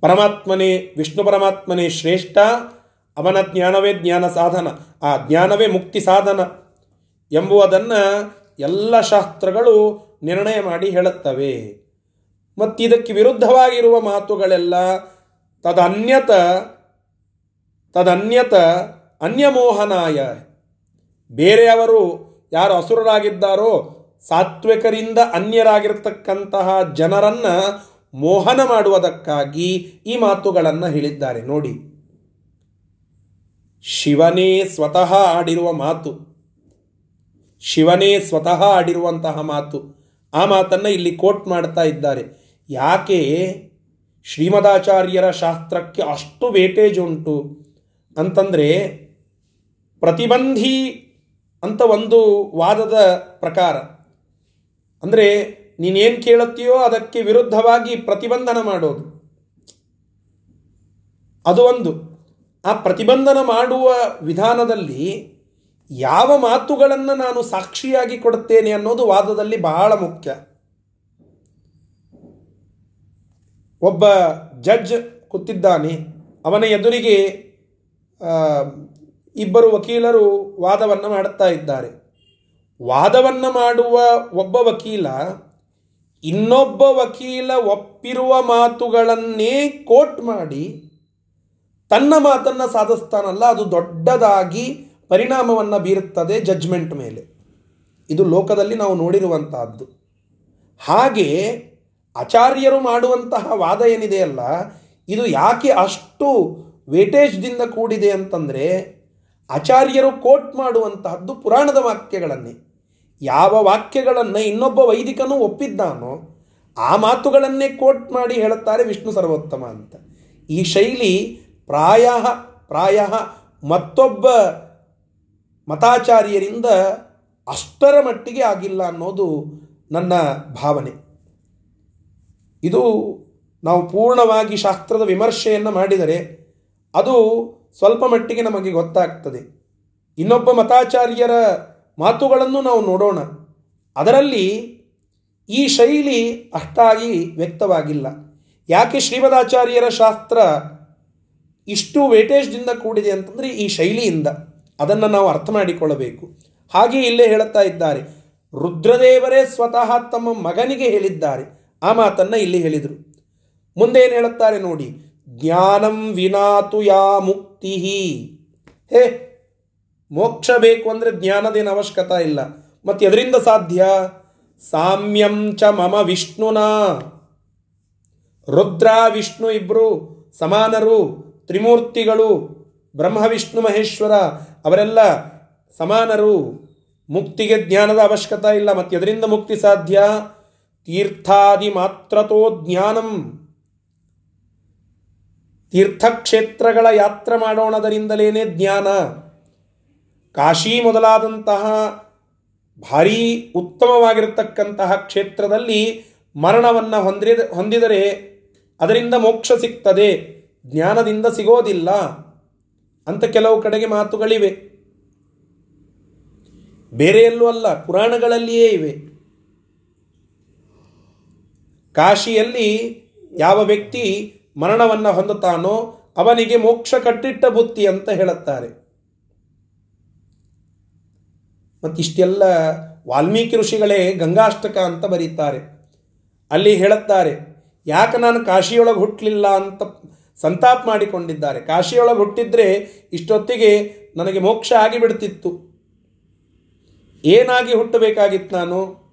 ಪರಮಾತ್ಮನೇ, ವಿಷ್ಣು ಪರಮಾತ್ಮನೇ ಶ್ರೇಷ್ಠ ಅವನ ಜ್ಞಾನವೇ ಜ್ಞಾನ ಸಾಧನ, ಆ ಜ್ಞಾನವೇ ಮುಕ್ತಿ ಸಾಧನ ಎಂಬುವುದನ್ನು ಎಲ್ಲ ಶಾಸ್ತ್ರಗಳು ನಿರ್ಣಯ ಮಾಡಿ ಹೇಳುತ್ತವೆ. ಮತ್ತು ಇದಕ್ಕೆ ವಿರುದ್ಧವಾಗಿರುವ ಮಾತುಗಳೆಲ್ಲ ತದನ್ಯತ ತದನ್ಯತ ಅನ್ಯಮೋಹನಾಯ. ಬೇರೆಯವರು ಯಾರು ಅಸುರರಾಗಿದ್ದಾರೋ ಸಾತ್ವಿಕರಿಂದ ಅನ್ಯರಾಗಿರ್ತಕ್ಕಂತಹ ಜನರನ್ನು ಮೋಹನ ಮಾಡುವುದಕ್ಕಾಗಿ ಈ ಮಾತುಗಳನ್ನು ಹೇಳಿದ್ದಾರೆ. ನೋಡಿ. ಶಿವನೇ ಸ್ವತಃ ಆಡಿರುವ ಮಾತು. ಶಿವನೇ ಸ್ವತಃ ಆಡಿರುವಂತಹ ಮಾತು. ಆ ಮಾತನ್ನು ಇಲ್ಲಿ ಕೋಟ್ ಮಾಡ್ತಾ ಇದ್ದಾರೆ. ಯಾಕೆ? ಶ್ರೀಮದಾಚಾರ್ಯರ ಶಾಸ್ತ್ರಕ್ಕೆ ಅಷ್ಟು ವೇಟೇಜ್ ಉಂಟು. ಅಂತಂದರೆ ಪ್ರತಿಬಂಧಿ ಅಂತ ಒಂದು ವಾದದ ಪ್ರಕಾರ. ಅಂದರೆ ನೀನೇನು ಕೇಳುತ್ತೀಯೋ ಅದಕ್ಕೆ ವಿರುದ್ಧವಾಗಿ ಪ್ರತಿಬಂಧನ ಮಾಡೋದು. ಅದು ಒಂದು. ಆ ಪ್ರತಿಬಂಧನ ಮಾಡುವ ವಿಧಾನದಲ್ಲಿ ಯಾವ ಮಾತುಗಳನ್ನು ನಾನು ಸಾಕ್ಷಿಯಾಗಿ ಕೊಡುತ್ತೇನೆ ಅನ್ನೋದು ವಾದದಲ್ಲಿ ಬಹಳ ಮುಖ್ಯ. ಒಬ್ಬ ಜಡ್ಜ್ ಕೂತಿದ್ದಾನೆ, ಅವನ ಎದುರಿಗೆ ಇಬ್ಬರು ವಕೀಲರು ವಾದವನ್ನು ಮಾಡುತ್ತಾ ಇದ್ದಾರೆ. ವಾದವನ್ನು ಮಾಡುವ ಒಬ್ಬ ವಕೀಲ, ಇನ್ನೊಬ್ಬ ವಕೀಲ ಒಪ್ಪಿರುವ ಮಾತುಗಳನ್ನೇ ಕೋಟ್ ಮಾಡಿ ತನ್ನ ಮಾತನ್ನು ಸಾಧಿಸ್ತಾನಲ್ಲ, ಅದು ದೊಡ್ಡದಾಗಿ ಪರಿಣಾಮವನ್ನು ಬೀರುತ್ತದೆ ಜಡ್ಜ್ಮೆಂಟ್ ಮೇಲೆ. ಇದು ಲೋಕದಲ್ಲಿ ನಾವು ನೋಡಿರುವಂತಹದ್ದು. ಹಾಗೆ ಆಚಾರ್ಯರು ಮಾಡುವಂತಹ ವಾದ ಏನಿದೆಯಲ್ಲ ಇದು ಯಾಕೆ ಅಷ್ಟು ವೇಟೇಜ್ದಿಂದ ಕೂಡಿದೆ ಅಂತಂದರೆ, ಆಚಾರ್ಯರು ಕೋಟ್ ಮಾಡುವಂತಹದ್ದು ಪುರಾಣದ ವಾಕ್ಯಗಳನ್ನೇ. ಯಾವ ವಾಕ್ಯಗಳನ್ನು ಇನ್ನೊಬ್ಬ ವೈದಿಕನು ಒಪ್ಪಿದ್ದಾನೋ, ಆ ಮಾತುಗಳನ್ನೇ ಕೋಟ್ ಮಾಡಿ ಹೇಳುತ್ತಾರೆ ವಿಷ್ಣು ಸರ್ವೋತ್ತಮ ಅಂತ. ಈ ಶೈಲಿ ಪ್ರಾಯ ಪ್ರಾಯ ಮತ್ತೊಬ್ಬ ಮತಾಚಾರ್ಯರಿಂದ ಅಷ್ಟರ ಮಟ್ಟಿಗೆ ಆಗಿಲ್ಲ ಅನ್ನೋದು ನನ್ನ ಭಾವನೆ. ಇದು ನಾವು ಪೂರ್ಣವಾಗಿ ಶಾಸ್ತ್ರದ ವಿಮರ್ಶೆಯನ್ನು ಮಾಡಿದರೆ ಅದು ಸ್ವಲ್ಪ ಮಟ್ಟಿಗೆ ನಮಗೆ ಗೊತ್ತಾಗ್ತದೆ. ಇನ್ನೊಬ್ಬ ಮತಾಚಾರ್ಯರ ಮಾತುಗಳನ್ನು ನಾವು ನೋಡೋಣ. ಅದರಲ್ಲಿ ಈ ಶೈಲಿ ಅಷ್ಟಾಗಿ ವ್ಯಕ್ತವಾಗಿಲ್ಲ. ಯಾಕೆ ಶ್ರೀಮದಾಚಾರ್ಯರ ಶಾಸ್ತ್ರ ಇಷ್ಟು ವೇಟೇಜ್ದಿಂದ ಕೂಡಿದೆ ಅಂತಂದರೆ ಈ ಶೈಲಿಯಿಂದ. ಅದನ್ನು ನಾವು ಅರ್ಥ ಮಾಡಿಕೊಳ್ಳಬೇಕು. ಹಾಗೆ ಇಲ್ಲೇ ಹೇಳುತ್ತಾ ಇದ್ದಾರೆ. ರುದ್ರದೇವರೇ ಸ್ವತಃ ತಮ್ಮ ಮಗನಿಗೆ ಹೇಳಿದ್ದಾರೆ. ಆ ಮಾತನ್ನು ಇಲ್ಲಿ ಹೇಳಿದರು. ಮುಂದೆ ಏನು ಹೇಳುತ್ತಾರೆ ನೋಡಿ. ಜ್ಞಾನಂ ವಿನಾತು ಯಾ ಮುಕ್ತಿ ಹೇ, ಮೋಕ್ಷ ಬೇಕು ಅಂದರೆ ಜ್ಞಾನದೇನು ಅವಶ್ಯಕತೆ ಇಲ್ಲ. ಮತ್ತು ಎದರಿಂದ ಸಾಧ್ಯ? ಸಾಮ್ಯಂ ಚ ಮಮ ವಿಷ್ಣುನಾ. ರುದ್ರ ವಿಷ್ಣು ಇಬ್ಬರು ಸಮಾನರು. ತ್ರಿಮೂರ್ತಿಗಳು, ಬ್ರಹ್ಮ, ವಿಷ್ಣು, ಮಹೇಶ್ವರ, ಅವರೆಲ್ಲ ಸಮಾನರು. ಮುಕ್ತಿಗೆ ಜ್ಞಾನದ ಅವಶ್ಯಕತೆ ಇಲ್ಲ. ಮತ್ತು ಎದರಿಂದ ಮುಕ್ತಿ ಸಾಧ್ಯ? ತೀರ್ಥಾದಿ ಮಾತ್ರತೋ ಜ್ಞಾನಂ. ತೀರ್ಥಕ್ಷೇತ್ರಗಳ ಯಾತ್ರೆ ಮಾಡೋಣದರಿಂದಲೇ ಜ್ಞಾನ. ಕಾಶಿ ಮೊದಲಾದಂತಹ ಭಾರೀ ಉತ್ತಮವಾಗಿರತಕ್ಕಂತಹ ಕ್ಷೇತ್ರದಲ್ಲಿ ಮರಣವನ್ನು ಹೊಂದಿದ ಹೊಂದಿದರೆ ಅದರಿಂದ ಮೋಕ್ಷ ಸಿಗ್ತದೆ. ಜ್ಞಾನದಿಂದ ಸಿಗೋದಿಲ್ಲ ಅಂತ ಕೆಲವು ಕಡೆಗೆ ಮಾತುಗಳಿವೆ. ಬೇರೆ ಎಲ್ಲೂ ಅಲ್ಲ, ಪುರಾಣಗಳಲ್ಲಿಯೇ ಇವೆ. ಕಾಶಿಯಲ್ಲಿ ಯಾವ ವ್ಯಕ್ತಿ ಮರಣವನ್ನು ಹೊಂದುತ್ತಾನೋ ಅವನಿಗೆ ಮೋಕ್ಷ ಕಟ್ಟಿಟ್ಟ ಬುತ್ತಿ ಅಂತ ಹೇಳುತ್ತಾರೆ. ಮತ್ತಿಷ್ಟೆಲ್ಲ ವಾಲ್ಮೀಕಿ ಋಷಿಗಳೇ ಗಂಗಾಷ್ಟಕ ಅಂತ ಬರೀತಾರೆ. ಅಲ್ಲಿ ಹೇಳುತ್ತಾರೆ, ಯಾಕೆ ನಾನು ಕಾಶಿಯೊಳಗೆ ಹುಟ್ಟಲಿಲ್ಲ ಅಂತ ಸಂತಾಪ ಮಾಡಿಕೊಂಡಿದ್ದಾರೆ. ಕಾಶಿಯೊಳಗೆ ಹುಟ್ಟಿದ್ರೆ ಇಷ್ಟೊತ್ತಿಗೆ ನನಗೆ ಮೋಕ್ಷ ಆಗಿಬಿಡ್ತಿತ್ತು. ಏನಾಗಿ ಹುಟ್ಟಬೇಕಾಗಿತ್ತು ನಾನು?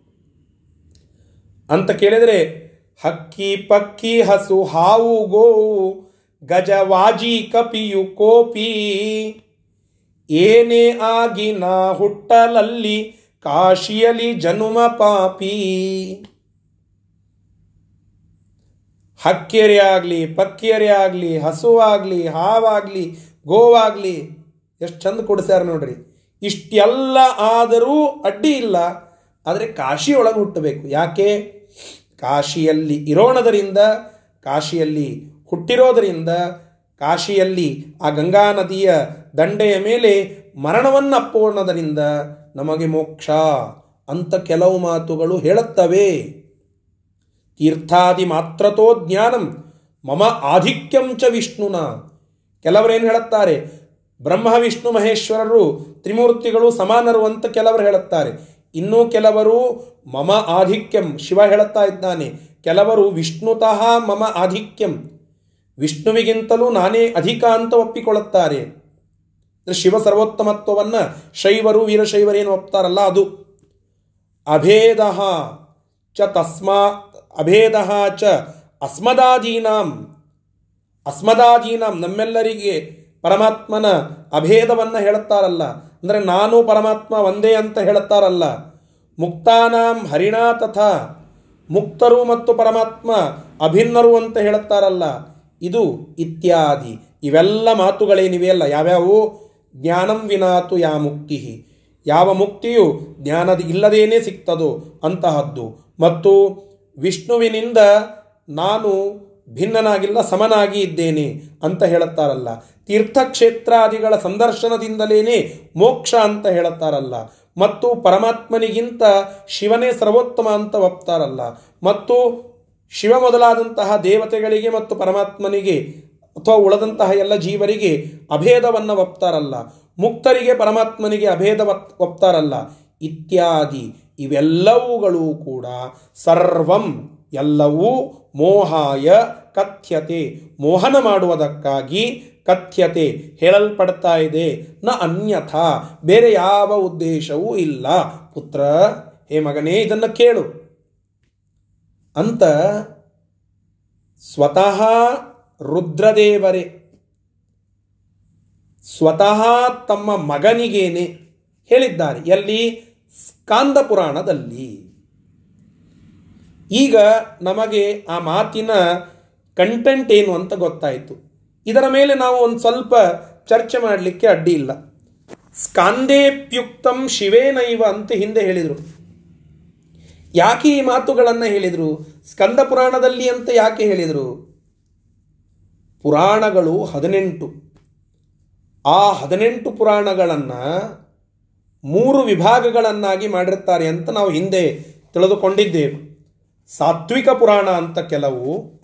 ಅಂತ ಕೇಳಿದರೆ, ಹಕ್ಕಿ ಪಕ್ಕಿ ಹಸು ಹಾವು ಗೋವು ಗಜವಾಜಿ ಕಪಿಯು ಕೋಪಿ ಏನೇ ಆಗಿ ನಾ ಹುಟ್ಟಲಲ್ಲಿ ಕಾಶಿಯಲಿ ಜನುಮ ಪಾಪಿ. ಹಕ್ಕಿಯರೇ ಆಗಲಿ, ಪಕ್ಕಿಯರೇ ಆಗಲಿ, ಹಸುವಾಗಲಿ, ಹಾವಾಗಲಿ, ಗೋವಾಗಲಿ, ಎಷ್ಟು ಚಂದ ಕೊಡಿಸ್ಯಾರ ನೋಡ್ರಿ. ಇಷ್ಟೆಲ್ಲ ಆದರೂ ಅಡ್ಡಿ ಇಲ್ಲ. ಆದರೆ ಕಾಶಿಯೊಳಗೆ ಹುಟ್ಟಬೇಕು. ಯಾಕೆ? ಕಾಶಿಯಲ್ಲಿ ಇರೋಣದರಿಂದ, ಕಾಶಿಯಲ್ಲಿ ಹುಟ್ಟಿರೋದರಿಂದ, ಕಾಶಿಯಲ್ಲಿ ಆ ಗಂಗಾ ನದಿಯ ದಂಡೆಯ ಮೇಲೆ ಮರಣವನ್ನು ಅಪ್ಪೋಣದರಿಂದ ನಮಗೆ ಮೋಕ್ಷ ಅಂತ ಕೆಲವು ಮಾತುಗಳು ಹೇಳುತ್ತವೆ. ತೀರ್ಥಾದಿ ಮಾತ್ರತೋ ಜ್ಞಾನಂ, ಮಮ ಆಧಿಕ್ಯಂ ಚ ವಿಷ್ಣುನ. ಕೆಲವರೇನು ಹೇಳುತ್ತಾರೆ? ಬ್ರಹ್ಮ, ವಿಷ್ಣು, ಮಹೇಶ್ವರರು, ತ್ರಿಮೂರ್ತಿಗಳು ಸಮಾನರು ಅಂತ ಕೆಲವರು ಹೇಳುತ್ತಾರೆ. ಇನ್ನೂ ಕೆಲವರು ಮಮ ಆಧಿಕ್ಯಂ, ಶಿವ ಹೇಳುತ್ತಾ ಇದ್ದಾನೆ. ಕೆಲವರು ವಿಷ್ಣುತಃ ಮಮ ಆಧಿಕ್ಯಂ. ವಿಷ್ಣುವಿಗಿಂತಲೂ ನಾನೇ ಅಧಿಕ ಅಂತ ಒಪ್ಪಿಕೊಳ್ಳುತ್ತಾರೆ. ಶಿವ ಸರ್ವೋತ್ತಮತ್ವವನ್ನು ಶೈವರು ವೀರಶೈವರೇನು ಒಪ್ತಾರಲ್ಲ ಅದು. ಅಭೇದ ಚ ತಸ್ಮಾ ಅಭೇದ ಚ ಅಸ್ಮದಾದೀನಾಂ. ಅಸ್ಮದಾದೀನಾಂ ನಮ್ಮೆಲ್ಲರಿಗೆ ಪರಮಾತ್ಮನ ಅಭೇದವನ್ನು ಹೇಳುತ್ತಾರಲ್ಲ. ಅಂದರೆ ನಾನು ಪರಮಾತ್ಮ ಒಂದೇ ಅಂತ ಹೇಳುತ್ತಾರಲ್ಲ. ಮುಕ್ತಾನಾಂ ಹರಿಣಾ ತಥಾ. ಮುಕ್ತರು ಮತ್ತು ಪರಮಾತ್ಮ ಅಭಿನ್ನರು ಅಂತ ಹೇಳುತ್ತಾರಲ್ಲ. ಇದು ಇತ್ಯಾದಿ. ಇವೆಲ್ಲ ಮಾತುಗಳೇನಿವೆಯಲ್ಲ ಯಾವ್ಯಾವು? ಜ್ಞಾನಂ ವಿನಾತು ಯಾ ಮುಕ್ತಿ ಯಾವ ಮುಕ್ತಿಯು ಜ್ಞಾನದ ಇಲ್ಲದೇನೆ ಸಿಗ್ತದೋ ಅಂತಹದ್ದು. ಮತ್ತು ವಿಷ್ಣುವಿನಿಂದ ನಾನು ಭಿನ್ನನಾಗಿಲ್ಲ, ಸಮನಾಗಿ ಇದ್ದೇನೆ ಅಂತ ಹೇಳುತ್ತಾರಲ್ಲ. ತೀರ್ಥಕ್ಷೇತ್ರಾದಿಗಳ ಸಂದರ್ಶನದಿಂದಲೇನೆ ಮೋಕ್ಷ ಅಂತ ಹೇಳುತ್ತಾರಲ್ಲ. ಮತ್ತು ಪರಮಾತ್ಮನಿಗಿಂತ ಶಿವನೇ ಸರ್ವೋತ್ತಮ ಅಂತ ಒಪ್ತಾರಲ್ಲ. ಮತ್ತು ಶಿವ ಮೊದಲಾದಂತಹ ದೇವತೆಗಳಿಗೆ ಮತ್ತು ಪರಮಾತ್ಮನಿಗೆ ಅಥವಾ ಉಳದಂತಹ ಎಲ್ಲ ಜೀವರಿಗೆ ಅಭೇದವನ್ನು ಒಪ್ತಾರಲ್ಲ. ಮುಕ್ತರಿಗೆ ಪರಮಾತ್ಮನಿಗೆ ಅಭೇದ ಒಪ್ತಾರಲ್ಲ. ಇತ್ಯಾದಿ. ಇವೆಲ್ಲವುಗಳು ಕೂಡ ಸರ್ವಂ, ಎಲ್ಲವೂ ಮೋಹಾಯ ಕಥ್ಯತೆ. ಮೋಹನ ಮಾಡುವುದಕ್ಕಾಗಿ ಕಥ್ಯತೆ ಹೇಳಲ್ಪಡ್ತಾ ಇದೆ. ನ ಅನ್ಯಥಾ, ಬೇರೆ ಯಾವ ಉದ್ದೇಶವೂ ಇಲ್ಲ. ಪುತ್ರ, ಹೇ ಮಗನೇ, ಇದನ್ನು ಕೇಳು. ಅಂತ ಸ್ವತಃ ರುದ್ರದೇವರೇ, ಸ್ವತಃ ತಮ್ಮ ಮಗನಿಗೇನೆ ಹೇಳಿದ್ದಾರೆ. ಎಲ್ಲಿ? ಸ್ಕಾಂದ ಪುರಾಣದಲ್ಲಿ ಈಗ ನಮಗೆ ಆ ಮಾತಿನ ಕಂಟೆಂಟ್ ಏನು ಅಂತ ಗೊತ್ತಾಯಿತು. ಇದರ ಮೇಲೆ ನಾವು ಒಂದು ಸ್ವಲ್ಪ ಚರ್ಚೆ ಮಾಡಲಿಕ್ಕೆ ಅಡ್ಡಿ ಇಲ್ಲ. ಸ್ಕಾಂದೇಪ್ಯುಕ್ತಂ ಶಿವೇನೈವ ಅಂತ ಹಿಂದೆ ಹೇಳಿದರು. ಯಾಕೆ ಈ ಮಾತುಗಳನ್ನು ಹೇಳಿದರು? ಸ್ಕಂದ ಪುರಾಣದಲ್ಲಿ ಅಂತ ಯಾಕೆ ಹೇಳಿದರು? ಪುರಾಣಗಳು ಹದಿನೆಂಟು. ಆ ಹದಿನೆಂಟು ಪುರಾಣಗಳನ್ನು ಮೂರು ವಿಭಾಗಗಳನ್ನಾಗಿ ಮಾಡಿರ್ತಾರೆ ಅಂತ ನಾವು ಹಿಂದೆ ತಿಳಿದುಕೊಂಡಿದ್ದೇವೆ. ಸಾತ್ವಿಕ ಪುರಾಣ ಅಂತ ಕೆಲವು,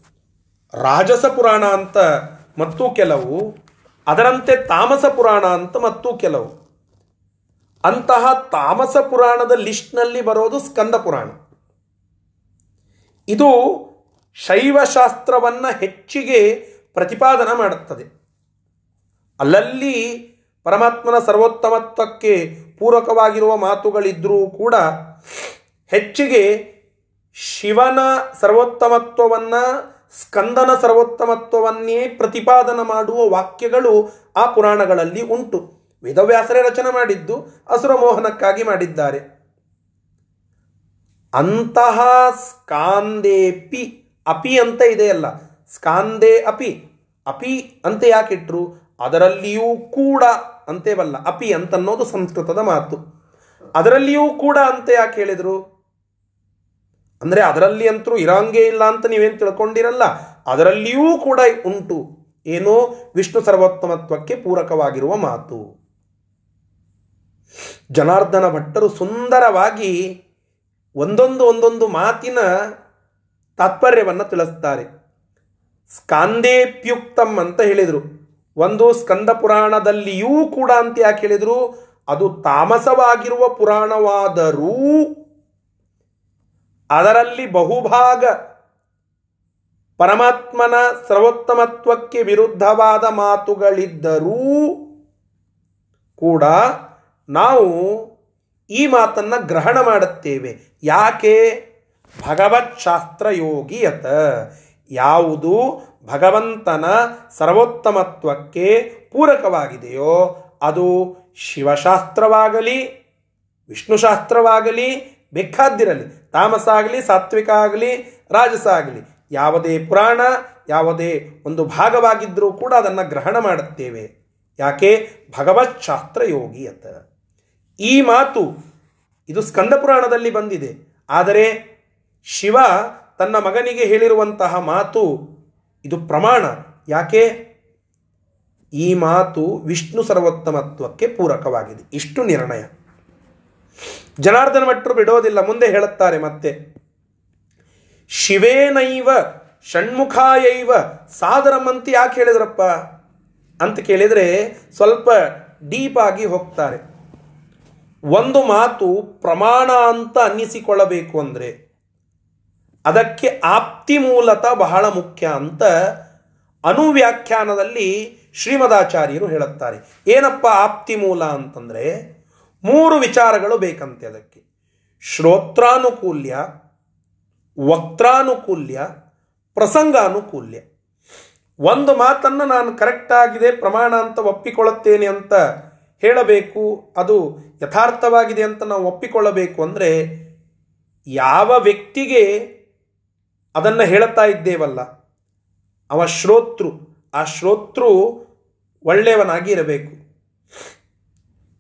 ರಾಜಸ ಪುರಾಣ ಅಂತ ಮತ್ತು ಕೆಲವು, ಅದರಂತೆ ತಾಮಸ ಪುರಾಣ ಅಂತ ಮತ್ತು ಕೆಲವು. ಅಂತಹ ತಾಮಸ ಪುರಾಣದ ಲಿಸ್ಟ್ನಲ್ಲಿ ಬರೋದು ಸ್ಕಂದ ಪುರಾಣ. ಇದು ಶೈವಶಾಸ್ತ್ರವನ್ನು ಹೆಚ್ಚಿಗೆ ಪ್ರತಿಪಾದನ ಮಾಡುತ್ತದೆ. ಅಲ್ಲಲ್ಲಿ ಪರಮಾತ್ಮನ ಸರ್ವೋತ್ತಮತ್ವಕ್ಕೆ ಪೂರಕವಾಗಿರುವ ಮಾತುಗಳಿದ್ದರೂ ಕೂಡ ಹೆಚ್ಚಿಗೆ ಶಿವನ ಸರ್ವೋತ್ತಮತ್ವವನ್ನು, ಸ್ಕಂದನ ಸರ್ವೋತ್ತಮತ್ವವನ್ನೇ ಪ್ರತಿಪಾದನ ಮಾಡುವ ವಾಕ್ಯಗಳು ಆ ಪುರಾಣಗಳಲ್ಲಿ ಉಂಟು. ವೇದವ್ಯಾಸರೇ ರಚನೆ ಮಾಡಿದ್ದು, ಅಸುರ ಮೋಹನಕ್ಕಾಗಿ ಮಾಡಿದ್ದಾರೆ. ಅಂತಹ ಸ್ಕಾಂದೇಪಿ ಅಪಿ ಅಂತ ಇದೆಯಲ್ಲ. ಸ್ಕಾಂದೇ ಅಪಿ. ಅಪಿ ಅಂತ ಯಾಕಿಟ್ರು? ಅದರಲ್ಲಿಯೂ ಕೂಡ ಅಂತೇವಲ್ಲ, ಅಪಿ ಅಂತನ್ನೋದು ಸಂಸ್ಕೃತದ ಮಾತು. ಅದರಲ್ಲಿಯೂ ಕೂಡ ಅಂತ ಯಾಕೆ ಹೇಳಿದರು? ಅಂದರೆ ಅದರಲ್ಲಿ ಅಂತರೂ ಇರಂಗೇ ಇಲ್ಲ ಅಂತ ನೀವೇನು ತಿಳ್ಕೊಂಡಿರಲ್ಲ, ಅದರಲ್ಲಿಯೂ ಕೂಡ ಉಂಟು. ಏನೋ? ವಿಷ್ಣು ಸರ್ವೋತ್ತಮತ್ವಕ್ಕೆ ಪೂರಕವಾಗಿರುವ ಮಾತು. ಜನಾರ್ದನ ಭಟ್ಟರು ಸುಂದರವಾಗಿ ಒಂದೊಂದು ಒಂದೊಂದು ಮಾತಿನ ತಾತ್ಪರ್ಯವನ್ನು ತಿಳಿಸ್ತಾರೆ. ಸ್ಕಾಂದೇಪ್ಯುಕ್ತಂ ಅಂತ ಹೇಳಿದರು. ಒಂದು ಸ್ಕಂದ ಪುರಾಣದಲ್ಲಿಯೂ ಕೂಡ ಅಂತ ಯಾಕೆ ಹೇಳಿದರು? ಅದು ತಾಮಸವಾಗಿರುವ ಪುರಾಣವಾದರೂ ಅದರಲ್ಲಿ ಬಹುಭಾಗ ಪರಮಾತ್ಮನ ಸರ್ವೋತ್ತಮತ್ವಕ್ಕೆ ವಿರುದ್ಧವಾದ ಮಾತುಗಳಿದ್ದರೂ ಕೂಡ ನಾವು ಈ ಮಾತನ್ನು ಗ್ರಹಣ ಮಾಡುತ್ತೇವೆ. ಯಾಕೆ? ಭಗವತ್ ಶಾಸ್ತ್ರ ಯೋಗಿಯತ ಯಾವುದು ಭಗವಂತನ ಸರ್ವೋತ್ತಮತ್ವಕ್ಕೆ ಪೂರಕವಾಗಿದೆಯೋ ಅದು ಶಿವಶಾಸ್ತ್ರವಾಗಲಿ, ವಿಷ್ಣುಶಾಸ್ತ್ರವಾಗಲಿ, ಬೇಕಾದ್ದಿರಲಿ ತಾಮಸ ಆಗಲಿ ಸಾತ್ವಿಕ ಆಗಲಿ ರಾಜಸ ಆಗಲಿ ಯಾವುದೇ ಪುರಾಣ, ಯಾವುದೇ ಒಂದು ಭಾಗವಾಗಿದ್ದರೂ ಕೂಡ ಅದನ್ನು ಗ್ರಹಣ ಮಾಡುತ್ತೇವೆ. ಯಾಕೆ? ಭಗವತ್ ಶಾಸ್ತ್ರ ಯೋಗಿ ಅಂತ. ಈ ಮಾತು ಇದು ಸ್ಕಂದ ಪುರಾಣದಲ್ಲಿ ಬಂದಿದೆ. ಆದರೆ ಶಿವ ತನ್ನ ಮಗನಿಗೆ ಹೇಳಿರುವಂತಹ ಮಾತು ಇದು ಪ್ರಮಾಣ. ಯಾಕೆ? ಈ ಮಾತು ವಿಷ್ಣು ಸರ್ವೋತ್ತಮತ್ವಕ್ಕೆ ಪೂರಕವಾಗಿದೆ. ಇಷ್ಟು ನಿರ್ಣಯ. ಜನಾರ್ದನ ಭಟ್ರು ಬಿಡೋದಿಲ್ಲ, ಮುಂದೆ ಹೇಳುತ್ತಾರೆ ಮತ್ತೆ. ಶಿವೇನೈವ ಷಣ್ಮುಖಾಯೈವ ಅಂತ ಯಾಕೆ ಹೇಳಿದ್ರಪ್ಪ? ಅಂತ ಕೇಳಿದರೆ ಸ್ವಲ್ಪ ಡೀಪ್ ಆಗಿ ಹೋಗ್ತಾರೆ. ಒಂದು ಮಾತು ಪ್ರಮಾಣ ಅಂತ ಅನ್ನಿಸಿಕೊಳ್ಳಬೇಕು ಅಂದರೆ ಅದಕ್ಕೆ ಆಪ್ತಿ ಮೂಲತ ಬಹಳ ಮುಖ್ಯ ಅಂತ ಅನುವ್ಯಾಖ್ಯಾನದಲ್ಲಿ ಶ್ರೀಮದಾಚಾರ್ಯರು ಹೇಳುತ್ತಾರೆ. ಏನಪ್ಪ ಆಪ್ತಿ ಮೂಲ ಅಂತಂದರೆ ಮೂರು ವಿಚಾರಗಳು ಬೇಕಂತೆ ಅದಕ್ಕೆ. ಶ್ರೋತ್ರಾನುಕೂಲ್ಯ ವಕ್ತಾನುಕೂಲ್ಯ ಪ್ರಸಂಗಾನುಕೂಲ್ಯ. ಒಂದು ಮಾತನ್ನು ನಾನು ಕರೆಕ್ಟ್ ಆಗಿದೆ, ಪ್ರಮಾಣ ಅಂತ ಒಪ್ಪಿಕೊಳ್ಳುತ್ತೇನೆ ಅಂತ ಹೇಳಬೇಕು, ಅದು ಯಥಾರ್ಥವಾಗಿದೆ ಅಂತ ನಾವು ಒಪ್ಪಿಕೊಳ್ಳಬೇಕು ಅಂದರೆ ಯಾವ ವ್ಯಕ್ತಿಗೆ ಅದನ್ನು ಹೇಳುತ್ತಾ ಇದ್ದೇವಲ್ಲ. ಅವ ಶ್ರೋತೃ. ಆ ಶ್ರೋತೃ ಒಳ್ಳೆಯವನಾಗಿ ಇರಬೇಕು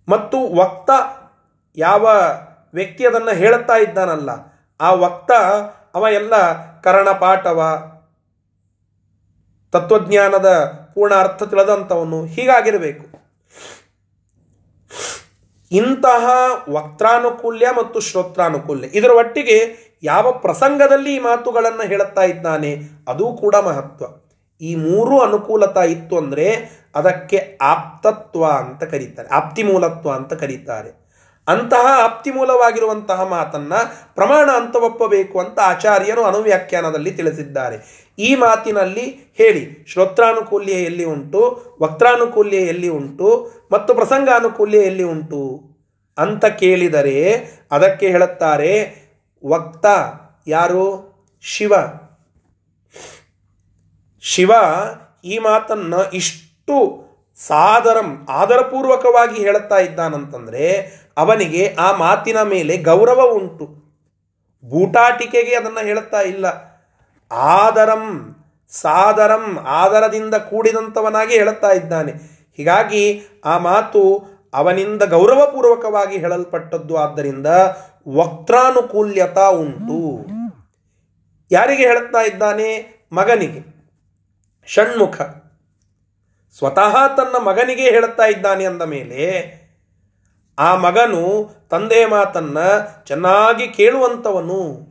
ಮತ್ತು ವಕ್ತ ಯಾವ ವ್ಯಕ್ತಿ ಅದನ್ನು ಹೇಳುತ್ತಾ ಇದ್ದಾನಲ್ಲ, ಆ ವಕ್ತ ಅವ ಎಲ್ಲ ಕರ್ಣಪಾಠವ, ತತ್ವಜ್ಞಾನದ ಪೂರ್ಣ ಅರ್ಥ ತಿಳಿದಂಥವನು ಹೀಗಾಗಿರಬೇಕು. ಇಂತಹ ವಕ್ತಾನುಕೂಲ್ಯ ಮತ್ತು ಶ್ರೋತ್ರಾನುಕೂಲ್ಯ. ಇದರ ಒಟ್ಟಿಗೆ ಯಾವ ಪ್ರಸಂಗದಲ್ಲಿ ಈ ಮಾತುಗಳನ್ನು ಹೇಳುತ್ತಾ ಇದ್ದಾನೆ, ಅದು ಕೂಡ ಮಹತ್ವ. ಈ ಮೂರು ಅನುಕೂಲತ ಇತ್ತು ಅಂದರೆ ಅದಕ್ಕೆ ಆಪ್ತತ್ವ ಅಂತ ಕರೀತಾರೆ, ಆಪ್ತಿಮೂಲತ್ವ ಅಂತ ಕರೀತಾರೆ. ಅಂತಹ ಆಪ್ತಿಮೂಲವಾಗಿರುವಂತಹ ಮಾತನ್ನ ಪ್ರಮಾಣ ಅಂತ ಒಪ್ಪಬೇಕು ಅಂತ ಆಚಾರ್ಯರು ಅನುವ್ಯಾಖ್ಯಾನದಲ್ಲಿ ತಿಳಿಸಿದ್ದಾರೆ. ಈ ಮಾತಿನಲ್ಲಿ ಹೇಳಿ, ಶ್ರೋತ್ರಾನುಕೂಲ್ಯ ಎಲ್ಲಿ ಉಂಟು ವಕ್ತಾನುಕೂಲ್ಯ ಎಲ್ಲಿ ಉಂಟು, ಮತ್ತು ಪ್ರಸಂಗಾನುಕೂಲ್ಯ ಎಲ್ಲಿ ಉಂಟು ಅಂತ ಕೇಳಿದರೆ ಅದಕ್ಕೆ ಹೇಳುತ್ತಾರೆ ವಕ್ತ ಯಾರು? ಶಿವ. ಶಿವ ಈ ಮಾತನ್ನ ಇಷ್ಟು ಸಾದರಂ, ಆದರಪೂರ್ವಕವಾಗಿ ಹೇಳುತ್ತಾ ಇದ್ದಾನಂತಂದರೆ ಅವನಿಗೆ ಆ ಮಾತಿನ ಮೇಲೆ ಗೌರವ ಉಂಟು. ಬೂಟಾಟಿಕೆಗೆ ಅದನ್ನು ಹೇಳುತ್ತಾ ಇಲ್ಲ. ಆದರಂ, ಸಾದರಂ, ಆದರದಿಂದ ಕೂಡಿದಂಥವನಾಗಿ ಹೇಳುತ್ತಾ ಇದ್ದಾನೆ. ಹೀಗಾಗಿ ಆ ಮಾತು ಅವನಿಂದ ಗೌರವಪೂರ್ವಕವಾಗಿ ಹೇಳಲ್ಪಟ್ಟದ್ದು ಆದ್ದರಿಂದ ವಕ್ತಾನುಕೂಲ್ಯತಾ ಉಂಟು. ಯಾರಿಗೆ ಹೇಳುತ್ತಾ ಇದ್ದಾನೆ? ಮಗನಿಗೆ. ಷಣ್ಮುಖ. ಸ್ವತಃ ತನ್ನ ಮಗನಿಗೆ ಹೇಳುತ್ತಾ ಇದ್ದಾನೆ ಅಂದ ಮೇಲೆ, ಆ ಮಗನು ತಂದೆಯ ಮಾತನ್ನ ಚೆನ್ನಾಗಿ ಕೇಳುವಂಥವನು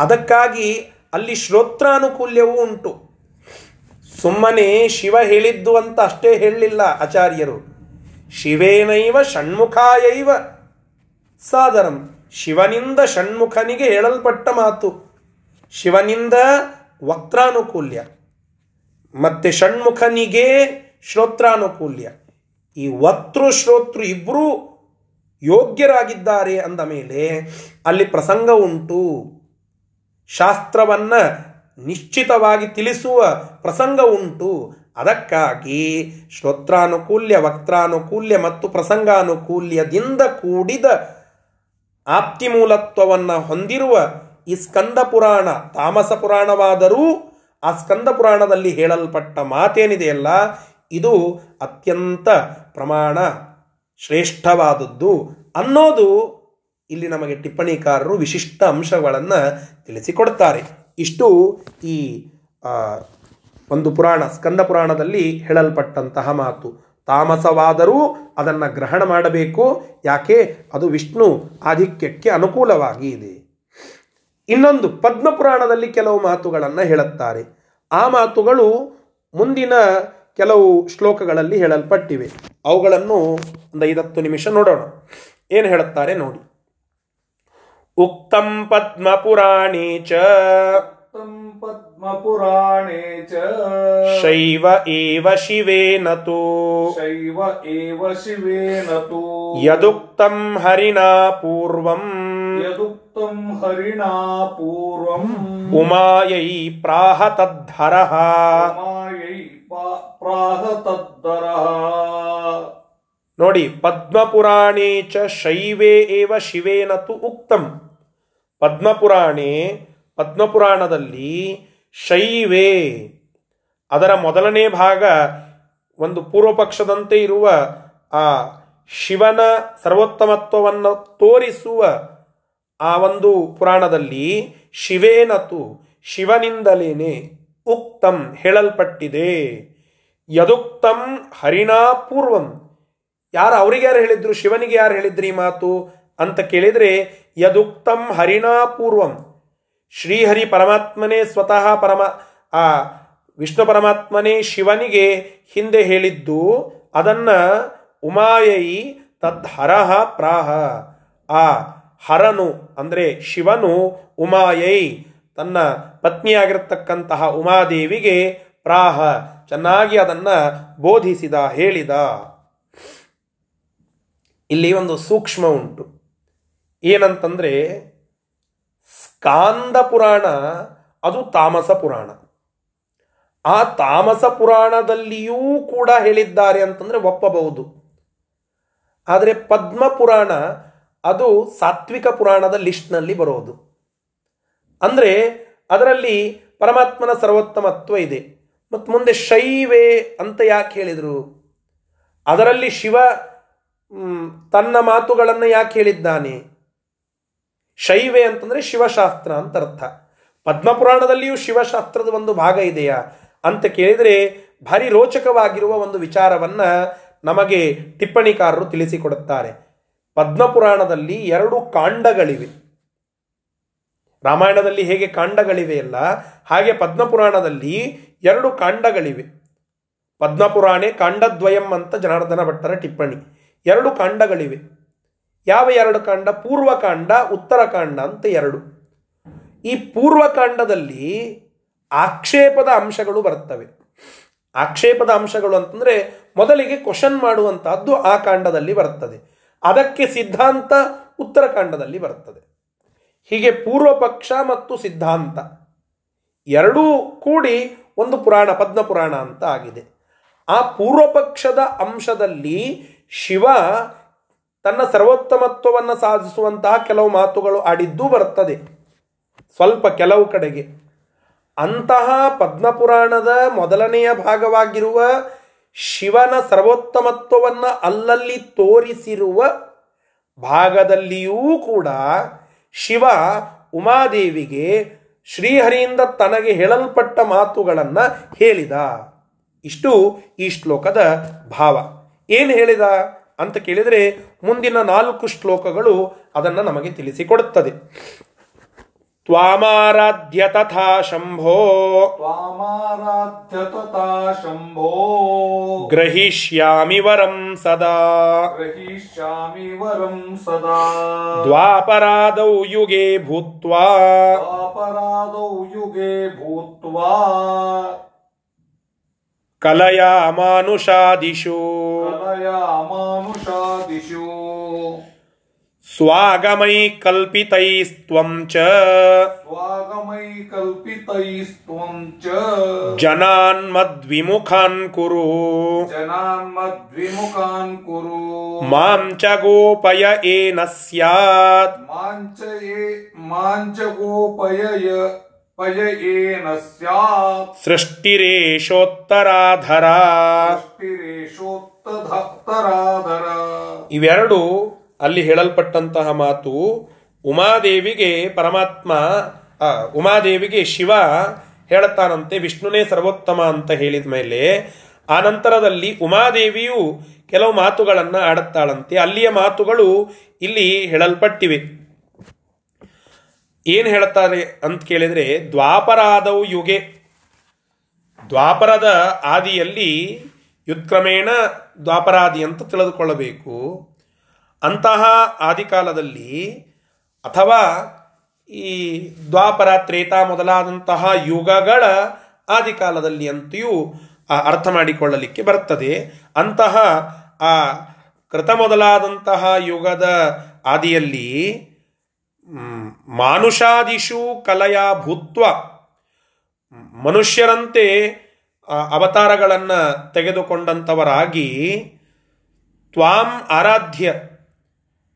ಅದಕ್ಕಾಗಿ ಅಲ್ಲಿ ಶ್ರೋತ್ರಾನುಕೂಲ್ಯವೂ ಉಂಟು. ಸುಮ್ಮನೆ ಶಿವ ಹೇಳಿದ್ದು ಅಂತ ಅಷ್ಟೇ ಹೇಳಲಿಲ್ಲ ಆಚಾರ್ಯರು. ಶಿವೇನೈವ ಷಣ್ಮುಖಾಯೈವ. ಸಾದರಂ, ಶಿವನಿಂದ ಷಣ್ಮುಖನಿಗೆ ಹೇಳಲ್ಪಟ್ಟ ಮಾತು. ಶಿವನಿಂದ ವಕ್ತಾನುಕೂಲ್ಯ ಮತ್ತೆ ಷಣ್ಮುಖನಿಗೆ ಶ್ರೋತ್ರಾನುಕೂಲ್ಯ. ಈ ವಕ್ತೃ ಶ್ರೋತೃ ಇಬ್ಬರೂ ಯೋಗ್ಯರಾಗಿದ್ದಾರೆ ಅಂದ ಮೇಲೆ ಅಲ್ಲಿ ಪ್ರಸಂಗ ಉಂಟು. ಶಾಸ್ತ್ರವನ್ನ ನಿಶ್ಚಿತವಾಗಿ ತಿಳಿಸುವ ಪ್ರಸಂಗ ಉಂಟು. ಅದಕ್ಕಾಗಿ ಶ್ರೋತ್ರಾನುಕೂಲ್ಯ ವಕ್ತಾನುಕೂಲ್ಯ ಮತ್ತು ಪ್ರಸಂಗಾನುಕೂಲ್ಯದಿಂದ ಕೂಡಿದ ಆಪ್ತಿಮೂಲತ್ವವನ್ನು ಹೊಂದಿರುವ ಈ ಸ್ಕಂದ ಪುರಾಣ, ತಾಮಸ ಪುರಾಣವಾದರೂ ಆ ಸ್ಕಂದ ಪುರಾಣದಲ್ಲಿ ಹೇಳಲ್ಪಟ್ಟ ಮಾತೇನಿದೆಯಲ್ಲ ಇದು ಅತ್ಯಂತ ಪ್ರಮಾಣ ಶ್ರೇಷ್ಠವಾದದ್ದು ಅನ್ನೋದು ಇಲ್ಲಿ ನಮಗೆ ಟಿಪ್ಪಣಿಕಾರರು ವಿಶಿಷ್ಟ ಅಂಶಗಳನ್ನು ತಿಳಿಸಿಕೊಡ್ತಾರೆ. ಇಷ್ಟು ಈ ಒಂದು ಪುರಾಣ, ಸ್ಕಂದ ಪುರಾಣದಲ್ಲಿ ಹೇಳಲ್ಪಟ್ಟಂತಹ ಮಾತು. ತಾಮಸವಾದರೂ ಅದನ್ನು ಗ್ರಹಣ ಮಾಡಬೇಕು. ಯಾಕೆ? ಅದು ವಿಷ್ಣು ಆಧಿಕ್ಯಕ್ಕೆ ಅನುಕೂಲವಾಗಿ ಇದೆ. ಇನ್ನೊಂದು ಪದ್ಮಪುರಾಣದಲ್ಲಿ ಕೆಲವು ಮಾತುಗಳನ್ನು ಹೇಳುತ್ತಾರೆ. ಆ ಮಾತುಗಳು ಮುಂದಿನ ಕೆಲವು ಶ್ಲೋಕಗಳಲ್ಲಿ ಹೇಳಲ್ಪಟ್ಟಿವೆ. ಅವುಗಳನ್ನು ಒಂದು ಐದತ್ತು ನಿಮಿಷ ನೋಡೋಣ. ಏನು ಹೇಳುತ್ತಾರೆ ನೋಡಿ. ಉಕ್ತಂ ಪದ್ಮಪುರಾಣೇ ಚ ಪದ್ಮಪುರಾಣೇ ಚ ಶೈವ ಏವ ಶಿವೇನ ತು ಶೈವ ಏವ ಶಿವೇನ ತು ಯದುಕ್ತಂ ಹರಿಣಾ ಪೂರ್ವಂ ಯದುಕ್ತಂ ಹರಿಣಾ ಪೂರ್ವಂ ಉಮಾಯೈ ಪ್ರಾಹ ತದ್ಧರಃ ಮಾಯೈ ಪಾ- ಪ್ರಾಹ ನೋಡಿ ಪದ್ಮಪುರಾಣೇ ಚ ಶೈವೇ ಏವ ಶಿವೇನತು ಉಕ್ತಂ ಪದ್ಮಪುರಾಣೇ, ಪದ್ಮಪುರಾಣದಲ್ಲಿ ಶೈವೇ. ಅದರ ಮೊದಲನೇ ಭಾಗ ಒಂದು ಪೂರ್ವಪಕ್ಷದಂತೆ ಇರುವ ಆ ಶಿವನ ಸರ್ವೋತ್ತಮತ್ವವನ್ನು ತೋರಿಸುವ ಆ ಒಂದು ಪುರಾಣದಲ್ಲಿ ಶಿವೇನತು ಶಿವನಿಂದಲೇನೆ ಉಕ್ತಂ ಹೇಳಲ್ಪಟ್ಟಿದೆ. ಯದುಕ್ತಂ ಹರಿಣಾ ಪೂರ್ವಂ. ಯಾರು ಅವರಿಗೆ ಯಾರು ಹೇಳಿದ್ರು? ಶಿವನಿಗೆ ಯಾರು ಹೇಳಿದ್ರಿ ಮಾತು? ಅಂತ ಕೇಳಿದರೆ, ಯದುಕ್ತಂ ಹರಿಣಾ ಪೂರ್ವಂ. ಶ್ರೀಹರಿ ಪರಮಾತ್ಮನೇ ಸ್ವತಃ ಪರಮ, ಆ, ವಿಷ್ಣು ಪರಮಾತ್ಮನೇ ಶಿವನಿಗೆ ಹಿಂದೆ ಹೇಳಿದ್ದು, ಅದನ್ನ ಉಮಾಯೈ ತದ್ಹರಹ ಪ್ರಾಹ. ಆ ಹರನು, ಅಂದರೆ ಶಿವನು ಉಮಾಯೈ, ತನ್ನ ಪತ್ನಿಯಾಗಿರತಕ್ಕಂತಹ ಉಮಾದೇವಿಗೆ ಪ್ರಾಹ, ಚೆನ್ನಾಗಿ ಅದನ್ನು ಬೋಧಿಸಿದ, ಹೇಳಿದ. ಇಲ್ಲಿ ಒಂದು ಸೂಕ್ಷ್ಮ ಉಂಟು. ಏನಂತಂದ್ರೆ ಸ್ಕಾಂದ ಪುರಾಣ, ಅದು ತಾಮಸ ಪುರಾಣ. ಆ ತಾಮಸ ಪುರಾಣದಲ್ಲಿಯೂ ಕೂಡ ಹೇಳಿದ್ದಾರೆ ಅಂತಂದ್ರೆ ಒಪ್ಪಬಹುದು. ಆದರೆ ಪದ್ಮ ಪುರಾಣ, ಅದು ಸಾತ್ವಿಕ ಪುರಾಣದ ಲಿಸ್ಟ್ನಲ್ಲಿ ಬರೋದು. ಅಂದರೆ ಅದರಲ್ಲಿ ಪರಮಾತ್ಮನ ಸರ್ವೋತ್ತಮತ್ವ ಇದೆ. ಮತ್ತು ಮುಂದೆ ಶೈವೆ ಅಂತ ಯಾಕೆ ಹೇಳಿದರು? ಅದರಲ್ಲಿ ಶಿವ ತನ್ನ ಮಾತುಗಳನ್ನು ಯಾಕೆ ಹೇಳಿದ್ದಾನೆ? ಶೈವೆ ಅಂತಂದರೆ ಶಿವಶಾಸ್ತ್ರ ಅಂತ ಅರ್ಥ. ಪದ್ಮಪುರಾಣದಲ್ಲಿಯೂ ಶಿವಶಾಸ್ತ್ರದ ಒಂದು ಭಾಗ ಇದೆಯಾ? ಅಂತ ಕೇಳಿದರೆ ಭಾರಿ ರೋಚಕವಾಗಿರುವ ಒಂದು ವಿಚಾರವನ್ನು ನಮಗೆ ಟಿಪ್ಪಣಿಕಾರರು ತಿಳಿಸಿಕೊಡುತ್ತಾರೆ. ಪದ್ಮಪುರಾಣದಲ್ಲಿ ಎರಡು ಕಾಂಡಗಳಿವೆ. ರಾಮಾಯಣದಲ್ಲಿ ಹೇಗೆ ಕಾಂಡಗಳಿವೆಯಲ್ಲ ಹಾಗೆ ಪದ್ಮಪುರಾಣದಲ್ಲಿ ಎರಡು ಕಾಂಡಗಳಿವೆ. ಪದ್ಮಪುರಾಣೆ ಕಾಂಡದ್ವಯಂ ಅಂತ ಜನಾರ್ದನ ಭಟ್ಟರ ಟಿಪ್ಪಣಿ. ಎರಡು ಕಾಂಡಗಳಿವೆ. ಯಾವ ಎರಡು ಕಾಂಡ ಪೂರ್ವಕಾಂಡ ಉತ್ತರಕಾಂಡ ಅಂತ ಎರಡು. ಈ ಪೂರ್ವಕಾಂಡದಲ್ಲಿ ಆಕ್ಷೇಪದ ಅಂಶಗಳು ಬರ್ತವೆ ಆಕ್ಷೇಪದ ಅಂಶಗಳು ಅಂತಂದರೆ ಮೊದಲಿಗೆ ಕ್ವಶನ್ ಮಾಡುವಂತಹದ್ದು ಆ ಕಾಂಡದಲ್ಲಿ ಬರ್ತದೆ ಅದಕ್ಕೆ ಸಿದ್ಧಾಂತ ಉತ್ತರಕಾಂಡದಲ್ಲಿ ಬರ್ತದೆ ಹೀಗೆ ಪೂರ್ವಪಕ್ಷ ಮತ್ತು ಸಿದ್ಧಾಂತ ಎರಡೂ ಕೂಡಿ ಒಂದು ಪುರಾಣ ಪದ್ಮ ಪುರಾಣ ಅಂತ ಆಗಿದೆ. ಆ ಪೂರ್ವಪಕ್ಷದ ಅಂಶದಲ್ಲಿ ಶಿವ ತನ್ನ ಸರ್ವೋತ್ತಮತ್ವವನ್ನು ಸಾಧಿಸುವಂತಹ ಕೆಲವು ಮಾತುಗಳು ಆಡಿದ್ದೂ ಬರುತ್ತದೆ. ಸ್ವಲ್ಪ ಕೆಲವು ಕಡೆಗೆ. ಅಂತಹ ಪದ್ಮಪುರಾಣದ ಮೊದಲನೆಯ ಭಾಗವಾಗಿರುವ ಶಿವನ ಸರ್ವೋತ್ತಮತ್ವವನ್ನು ಅಲ್ಲಲ್ಲಿ ತೋರಿಸಿರುವ ಭಾಗದಲ್ಲಿಯೂ ಕೂಡ ಶಿವ ಉಮಾದೇವಿಗೆ ಶ್ರೀಹರಿಯಿಂದ ತನಗೆ ಹೇಳಲ್ಪಟ್ಟ ಮಾತುಗಳನ್ನು ಹೇಳಿದ. ಇಷ್ಟು ಈ ಶ್ಲೋಕದ ಭಾವ. ಏನು ಹೇಳಿದ? ಅಂತ ಕೇಳಿದರೆ ಮುಂದಿನ ನಾಲ್ಕು ಶ್ಲೋಕಗಳು ಅದನ್ನು ನಮಗೆ ತಿಳಿಸಿಕೊಡುತ್ತದೆ. ತ್ವಾಮಾರಾಧ್ಯ ತಥಾ ಶಂಭೋ. ತ್ವಾಮಾರಾಧ್ಯ ತಥಾ ಶಂಭೋ. ಗ್ರಹಿಷ್ಯಾಮಿ ವರಂ ಸದಾ. ಗ್ರಹಿಷ್ಯಾಮಿ ವರಂ ಸದಾ. ದ್ವಾಪರಾದೌ ಯುಗೆ ಭೂತ್ವಾ. ದ್ವಾಪರಾದೌ ಯುಗೆ ಭೂತ್ವಾ. ಕಲಯಾ ಅಮಾನುಷಾದಿಷು ಅಮಾನುಷಾದಿಷು ಸ್ವಾಗಮೈ ಕಲ್ಪಿತೈಸ್ತ್ವಂ ಚ. ಸ್ವಾಗಮೈ ಕಲ್ಪಿತೈಸ್ತ್ವಂ ಚ. ಜನಾನ್ ಮದ್ವಿಮುಖಾನ್ ಕುರು. ಜನಾನ್ ಮದ್ವಿಮುಖಾನ್ ಕುರು. ಮಾಂ ಚ ಗೋಪಯ ಏನ ಸ್ಯಾತ್. ಮಾಂ ಚ ಗೋಪಯ ಸೃಷ್ಟಿರೇಶೋತ್ತರಾಧರ. ಇವೆರಡು ಅಲ್ಲಿ ಹೇಳಲ್ಪಟ್ಟಂತಹ ಮಾತು ಉಮಾದೇವಿಗೆ ಪರಮಾತ್ಮ ಉಮಾದೇವಿಗೆ ಶಿವ ಹೇಳುತ್ತಾನಂತೆ ವಿಷ್ಣುನೇ ಸರ್ವೋತ್ತಮ ಅಂತ ಹೇಳಿದ ಮೇಲೆ ಆ ನಂತರದಲ್ಲಿ ಉಮಾದೇವಿಯು ಕೆಲವು ಮಾತುಗಳನ್ನು ಆಡುತ್ತಾಳಂತೆ. ಅಲ್ಲಿಯ ಮಾತುಗಳು ಇಲ್ಲಿ ಹೇಳಲ್ಪಟ್ಟಿವೆ. ಏನು ಹೇಳ್ತಾರೆ ಅಂತ ಕೇಳಿದರೆ, ದ್ವಾಪರಾದವು ಯುಗೆ. ದ್ವಾಪರದ ಆದಿಯಲ್ಲಿ ಯುತ್ಕ್ರಮೇಣ ದ್ವಾಪರಾದಿ ಅಂತ ತಿಳಿದುಕೊಳ್ಳಬೇಕು. ಅಂತಹ ಆದಿಕಾಲದಲ್ಲಿ ಅಥವಾ ಈ ದ್ವಾಪರ ತ್ರೇತ ಮೊದಲಾದಂತಹ ಯುಗಗಳ ಆದಿಕಾಲದಲ್ಲಿ ಅಂತೆಯೂ ಅರ್ಥ ಮಾಡಿಕೊಳ್ಳಲಿಕ್ಕೆ ಬರುತ್ತದೆ. ಅಂತಹ ಆ ಕೃತ ಮೊದಲಾದಂತಹ ಯುಗದ ಆದಿಯಲ್ಲಿ ಮಾನುಷಾದಿಷು ಕಲಯ ಭೂತ್ವ. ಮನುಷ್ಯರಂತೆ ಅವತಾರಗಳನ್ನು ತೆಗೆದುಕೊಂಡಂಥವರಾಗಿ ತ್ವಾಂ ಆರಾಧ್ಯ.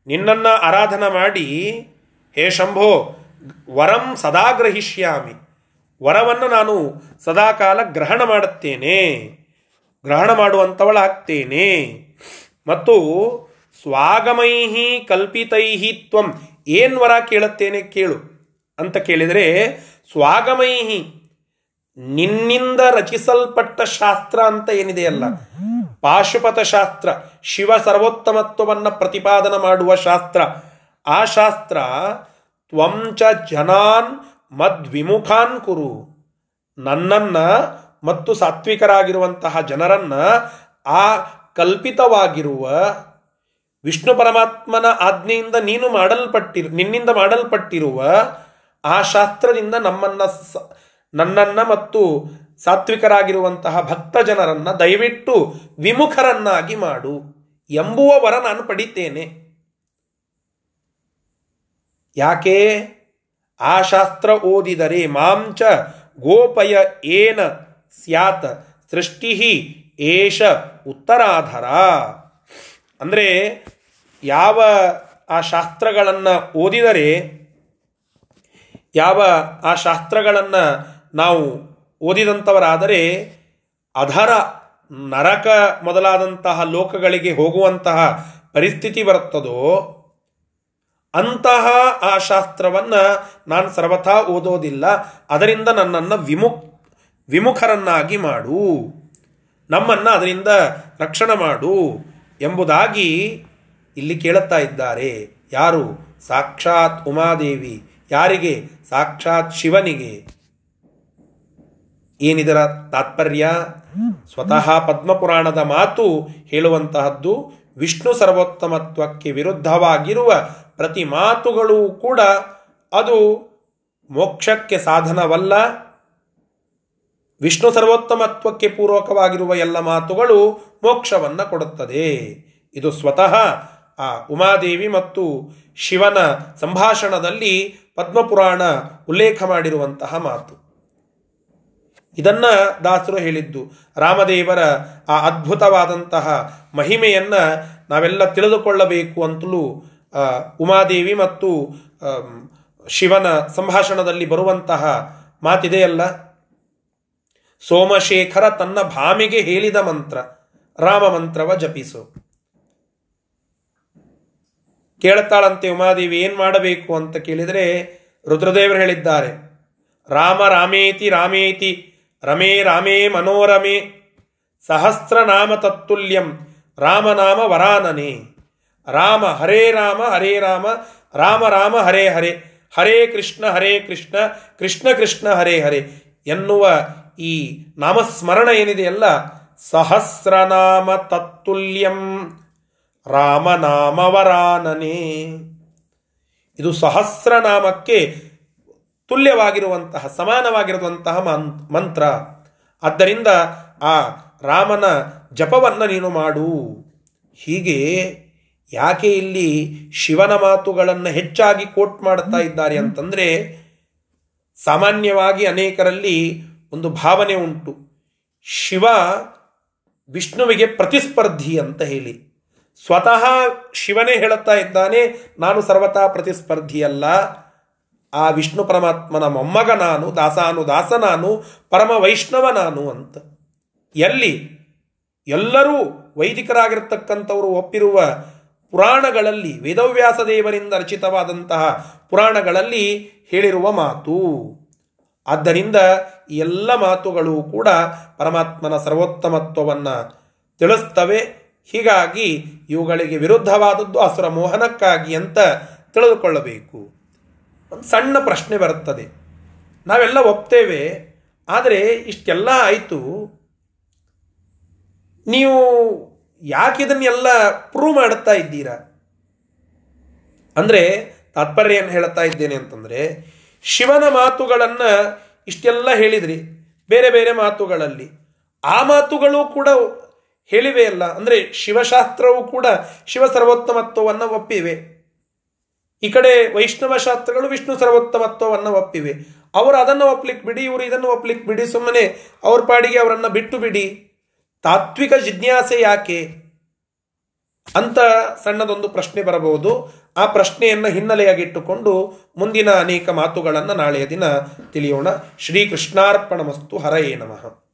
ನಿನ್ನನ್ನು ಆರಾಧನ ಮಾಡಿ, ಹೇ ಶಂಭೋ, ವರಂ ಸದಾ ಗ್ರಹಿಷ್ಯಾಮಿ. ವರವನ್ನು ನಾನು ಸದಾಕಾಲ ಗ್ರಹಣ ಮಾಡುತ್ತೇನೆ. ಗ್ರಹಣ ಮಾಡುವಂಥವಳಾಗ್ತೇನೆ. ಮತ್ತು ಸ್ವಾಗಮೈಹಿ ಕಲ್ಪಿತೈಹಿ ತ್ವಂ. ಏನು ವರ ಕೇಳುತ್ತೇನೆ ಕೇಳು ಅಂತ ಕೇಳಿದರೆ, ಸ್ವಾಗಮೈಹಿ, ನಿನ್ನಿಂದ ರಚಿಸಲ್ಪಟ್ಟ ಶಾಸ್ತ್ರ ಅಂತ ಏನಿದೆಯಲ್ಲ ಪಾಶುಪತ ಶಾಸ್ತ್ರ, ಶಿವ ಸರ್ವೋತ್ತಮತ್ವವನ್ನು ಪ್ರತಿಪಾದನ ಮಾಡುವ ಶಾಸ್ತ್ರ. ಆ ಶಾಸ್ತ್ರ ತ್ವಂಚ ಜನಾನ್ ಮದ್ವಿಮುಖಾನ್ ಕುರು. ನನ್ನನ್ನ ಮತ್ತು ಸಾತ್ವಿಕರಾಗಿರುವಂತಹ ಜನರನ್ನ ಆ ಕಲ್ಪಿತವಾಗಿರುವ ವಿಷ್ಣು ಪರಮಾತ್ಮನ ಆಜ್ಞೆಯಿಂದ ನೀನು ಮಾಡಲ್ಪಟ್ಟಿರು ನಿನ್ನಿಂದ ಮಾಡಲ್ಪಟ್ಟಿರುವ ಆ ಶಾಸ್ತ್ರದಿಂದ ನಮ್ಮನ್ನ ನನ್ನನ್ನ ಮತ್ತು ಸಾತ್ವಿಕರಾಗಿರುವಂತಹ ಭಕ್ತ ಜನರನ್ನ ದಯವಿಟ್ಟು ವಿಮುಖರನ್ನಾಗಿ ಮಾಡು. ಎಂಬುವ ವರ ನಾನು ಪಡಿತೇನೆ. ಯಾಕೆ? ಆ ಶಾಸ್ತ್ರ ಓದಿದರೆ ಮಾಂಚ ಗೋಪಯ ಏನ ಸ್ಯಾತ್ ಸೃಷ್ಟಿ ಏಷ ಉತ್ತರಾಧರ. ಅಂದರೆ ಯಾವ ಆ ಶಾಸ್ತ್ರಗಳನ್ನು ಓದಿದರೆ, ಯಾವ ಆ ಶಾಸ್ತ್ರಗಳನ್ನು ನಾವು ಓದಿದಂಥವರಾದರೆ, ಅಧರ ನರಕ ಮೊದಲಾದಂತಹ ಲೋಕಗಳಿಗೆ ಹೋಗುವಂತಹ ಪರಿಸ್ಥಿತಿ ಬರುತ್ತದೋ, ಅಂತಹ ಆ ಶಾಸ್ತ್ರವನ್ನು ನಾನು ಸರ್ವಥಾ ಓದೋದಿಲ್ಲ, ಅದರಿಂದ ನನ್ನನ್ನು ವಿಮುಕ್, ವಿಮುಖರನ್ನಾಗಿ ಮಾಡು, ನಮ್ಮನ್ನು ಅದರಿಂದ ರಕ್ಷಣೆ ಮಾಡು ಎಂಬುದಾಗಿ ಇಲ್ಲಿ ಕೇಳುತ್ತಾ ಇದ್ದಾರೆ, ಯಾರು? ಸಾಕ್ಷಾತ್ ಉಮಾದೇವಿ. ಯಾರಿಗೆ? ಸಾಕ್ಷಾತ್ ಶಿವನಿಗೆ. ಏನಿದರ ತಾತ್ಪರ್ಯ? ಸ್ವತಃ ಪದ್ಮಪುರಾಣದ ಮಾತು ಹೇಳುವಂತಹದ್ದು, ವಿಷ್ಣು ಸರ್ವೋತ್ತಮತ್ವಕ್ಕೆ ವಿರುದ್ಧವಾಗಿರುವ ಪ್ರತಿ ಮಾತುಗಳು ಕೂಡ ಅದು ಮೋಕ್ಷಕ್ಕೆ ಸಾಧನವಲ್ಲ. ವಿಷ್ಣು ಸರ್ವೋತ್ತಮತ್ವಕ್ಕೆ ಪೂರ್ವಕವಾಗಿರುವ ಎಲ್ಲ ಮಾತುಗಳು ಮೋಕ್ಷವನ್ನ ಕೊಡುತ್ತದೆ. ಇದು ಸ್ವತಃ ಆ ಉಮಾದೇವಿ ಮತ್ತು ಶಿವನ ಸಂಭಾಷಣದಲ್ಲಿ ಪದ್ಮಪುರಾಣ ಉಲ್ಲೇಖ ಮಾಡಿರುವಂತಹ ಮಾತು. ಇದನ್ನ ದಾಸರು ಹೇಳಿದ್ದು, ರಾಮದೇವರ ಆ ಅದ್ಭುತವಾದಂತಹ ಮಹಿಮೆಯನ್ನ ನಾವೆಲ್ಲ ತಿಳಿದುಕೊಳ್ಳಬೇಕು ಅಂತಲೂ ಉಮಾದೇವಿ ಮತ್ತು ಶಿವನ ಸಂಭಾಷಣದಲ್ಲಿ ಬರುವಂತಹ ಮಾತಿದೆಯಲ್ಲ ಸೋಮಶೇಖರ ತನ್ನ ಭಾಮಿಗೆ ಹೇಳಿದ ಮಂತ್ರ, ರಾಮ ಮಂತ್ರವ ಜಪಿಸು. ಕೇಳ್ತಾಳಂತೆ ಉಮಾದೇವಿ, ಏನು ಮಾಡಬೇಕು ಅಂತ ಕೇಳಿದರೆ ರುದ್ರದೇವರು ಹೇಳಿದ್ದಾರೆ. ರಾಮ ರಾಮೇತಿ ರಾಮೇತಿ, ರಮೇ ರಾಮೇ ಮನೋರಮೆ, ಸಹಸ್ರನಾಮ ತತ್ತುಲ್ಯಂ ರಾಮನಾಮ ವರಾನನೆ. ರಾಮ ಹರೇ ರಾಮ ಹರೇ ರಾಮ ರಾಮ ರಾಮ ಹರೇ ಹರೇ ಹರೇ ಕೃಷ್ಣ ಹರೇ ಕೃಷ್ಣ ಕೃಷ್ಣ ಕೃಷ್ಣ ಹರೇ ಹರೇ ಎನ್ನುವ ಈ ನಾಮಸ್ಮರಣ ಏನಿದೆಯಲ್ಲ, ಸಹಸ್ರನಾಮ ತತ್ತುಲ್ಯಂ. ರಾಮನಾಮವರಾನನೆ. ಇದು ಸಹಸ್ರನಾಮಕ್ಕೆ ತುಲ್ಯವಾಗಿರುವಂತಹ, ಸಮಾನವಾಗಿರುವಂತಹ ಮನ್- ಮಂತ್ರ. ಆದ್ದರಿಂದ ಆ ರಾಮನ ಜಪವನ್ನ ನೀನು ಮಾಡು. ಹೀಗೆ ಯಾಕೆ ಇಲ್ಲಿ ಶಿವನ ಮಾತುಗಳನ್ನು ಹೆಚ್ಚಾಗಿ ಕೋಟ್ ಮಾಡ್ತಾ ಇದ್ದಾರೆ ಅಂತಂದರೆ, ಸಾಮಾನ್ಯವಾಗಿ ಅನೇಕರಲ್ಲಿ ಒಂದು ಭಾವನೆ ಉಂಟು. ಶಿವ ವಿಷ್ಣುವಿಗೆ ಪ್ರತಿಸ್ಪರ್ಧಿ ಅಂತ ಹೇಳಿ. ಸ್ವತಃ ಶಿವನೇ ಹೇಳುತ್ತಾ ಇದ್ದಾನೆ, ನಾನು ಸರ್ವತಾ ಪ್ರತಿಸ್ಪರ್ಧಿಯಲ್ಲ. ಆ ವಿಷ್ಣು ಪರಮಾತ್ಮನ ಮೊಮ್ಮಗ ನಾನು ದಾಸಾನು ದಾಸ ನಾನು ಪರಮ ವೈಷ್ಣವ ನಾನು ಅಂತ. ಎಲ್ಲಿ? ಎಲ್ಲರೂ ವೈದಿಕರಾಗಿರ್ತಕ್ಕಂಥವರು ಒಪ್ಪಿರುವ ಪುರಾಣಗಳಲ್ಲಿ, ವೇದವ್ಯಾಸ ದೇವರಿಂದ ರಚಿತವಾದಂತಹ ಪುರಾಣಗಳಲ್ಲಿ ಹೇಳಿರುವ ಮಾತು. ಆದ್ದರಿಂದ ಎಲ್ಲ ಮಾತುಗಳು ಕೂಡ ಪರಮಾತ್ಮನ ಸರ್ವೋತ್ತಮತ್ವವನ್ನು ತಿಳಿಸ್ತವೆ. ಹೀಗಾಗಿ ಇವುಗಳಿಗೆ ವಿರುದ್ಧವಾದದ್ದು ಅಸುರ ಮೋಹನಕ್ಕಾಗಿ ಅಂತ ತಿಳಿದುಕೊಳ್ಳಬೇಕು. ಒಂದು ಸಣ್ಣ ಪ್ರಶ್ನೆ ಬರುತ್ತದೆ. ನಾವೆಲ್ಲ ಒಪ್ತೇವೆ, ಆದರೆ ಇಷ್ಟೆಲ್ಲ ಆಯಿತು. ನೀವು ಯಾಕೆ ಇದನ್ನೆಲ್ಲ ಪ್ರೂವ್ ಮಾಡುತ್ತಾ ಇದ್ದೀರಾ? ಅಂದರೆ ತಾತ್ಪರ್ಯ ಏನು ಹೇಳ್ತಾ ಇದ್ದೇನೆ ಅಂತಂದರೆ, ಶಿವನ ಮಾತುಗಳನ್ನು ಇಷ್ಟೆಲ್ಲ ಹೇಳಿದ್ರಿ, ಬೇರೆ ಬೇರೆ ಮಾತುಗಳಲ್ಲಿ. ಆ ಮಾತುಗಳು ಕೂಡ ಹೇಳಿವೆ ಅಲ್ಲ. ಅಂದರೆ ಶಿವಶಾಸ್ತ್ರವು ಕೂಡ ಶಿವ ಸರ್ವೋತ್ತಮತ್ವವನ್ನು ಒಪ್ಪಿವೆ. ಈ ಕಡೆ ವೈಷ್ಣವ ಶಾಸ್ತ್ರಗಳು ವಿಷ್ಣು ಸರ್ವೋತ್ತಮತ್ವವನ್ನು ಒಪ್ಪಿವೆ. ಅವರು ಅದನ್ನು ಒಪ್ಲಿಕ್ಕೆ ಬಿಡಿ, ಇವರು ಇದನ್ನು ಒಪ್ಲಿಕ್ಕೆ ಬಿಡಿ, ಸುಮ್ಮನೆ ಅವ್ರ ಪಾಡಿಗೆ ಅವರನ್ನು ಬಿಟ್ಟು ಬಿಡಿ. ತಾತ್ವಿಕ ಜಿಜ್ಞಾಸೆ ಯಾಕೆ? ಅಂತ ಸಣ್ಣದೊಂದು ಪ್ರಶ್ನೆ ಬರಬಹುದು. ಆ ಪ್ರಶ್ನೆಯನ್ನು ಹಿನ್ನೆಲೆಯಾಗಿಟ್ಟುಕೊಂಡು ಮುಂದಿನ ಅನೇಕ ಮಾತುಗಳನ್ನು ನಾಳೆಯ ದಿನ ತಿಳಿಯೋಣ. ಶ್ರೀಕೃಷ್ಣಾರ್ಪಣ ಮಸ್ತು ಹರಯೇ ನಮಃ.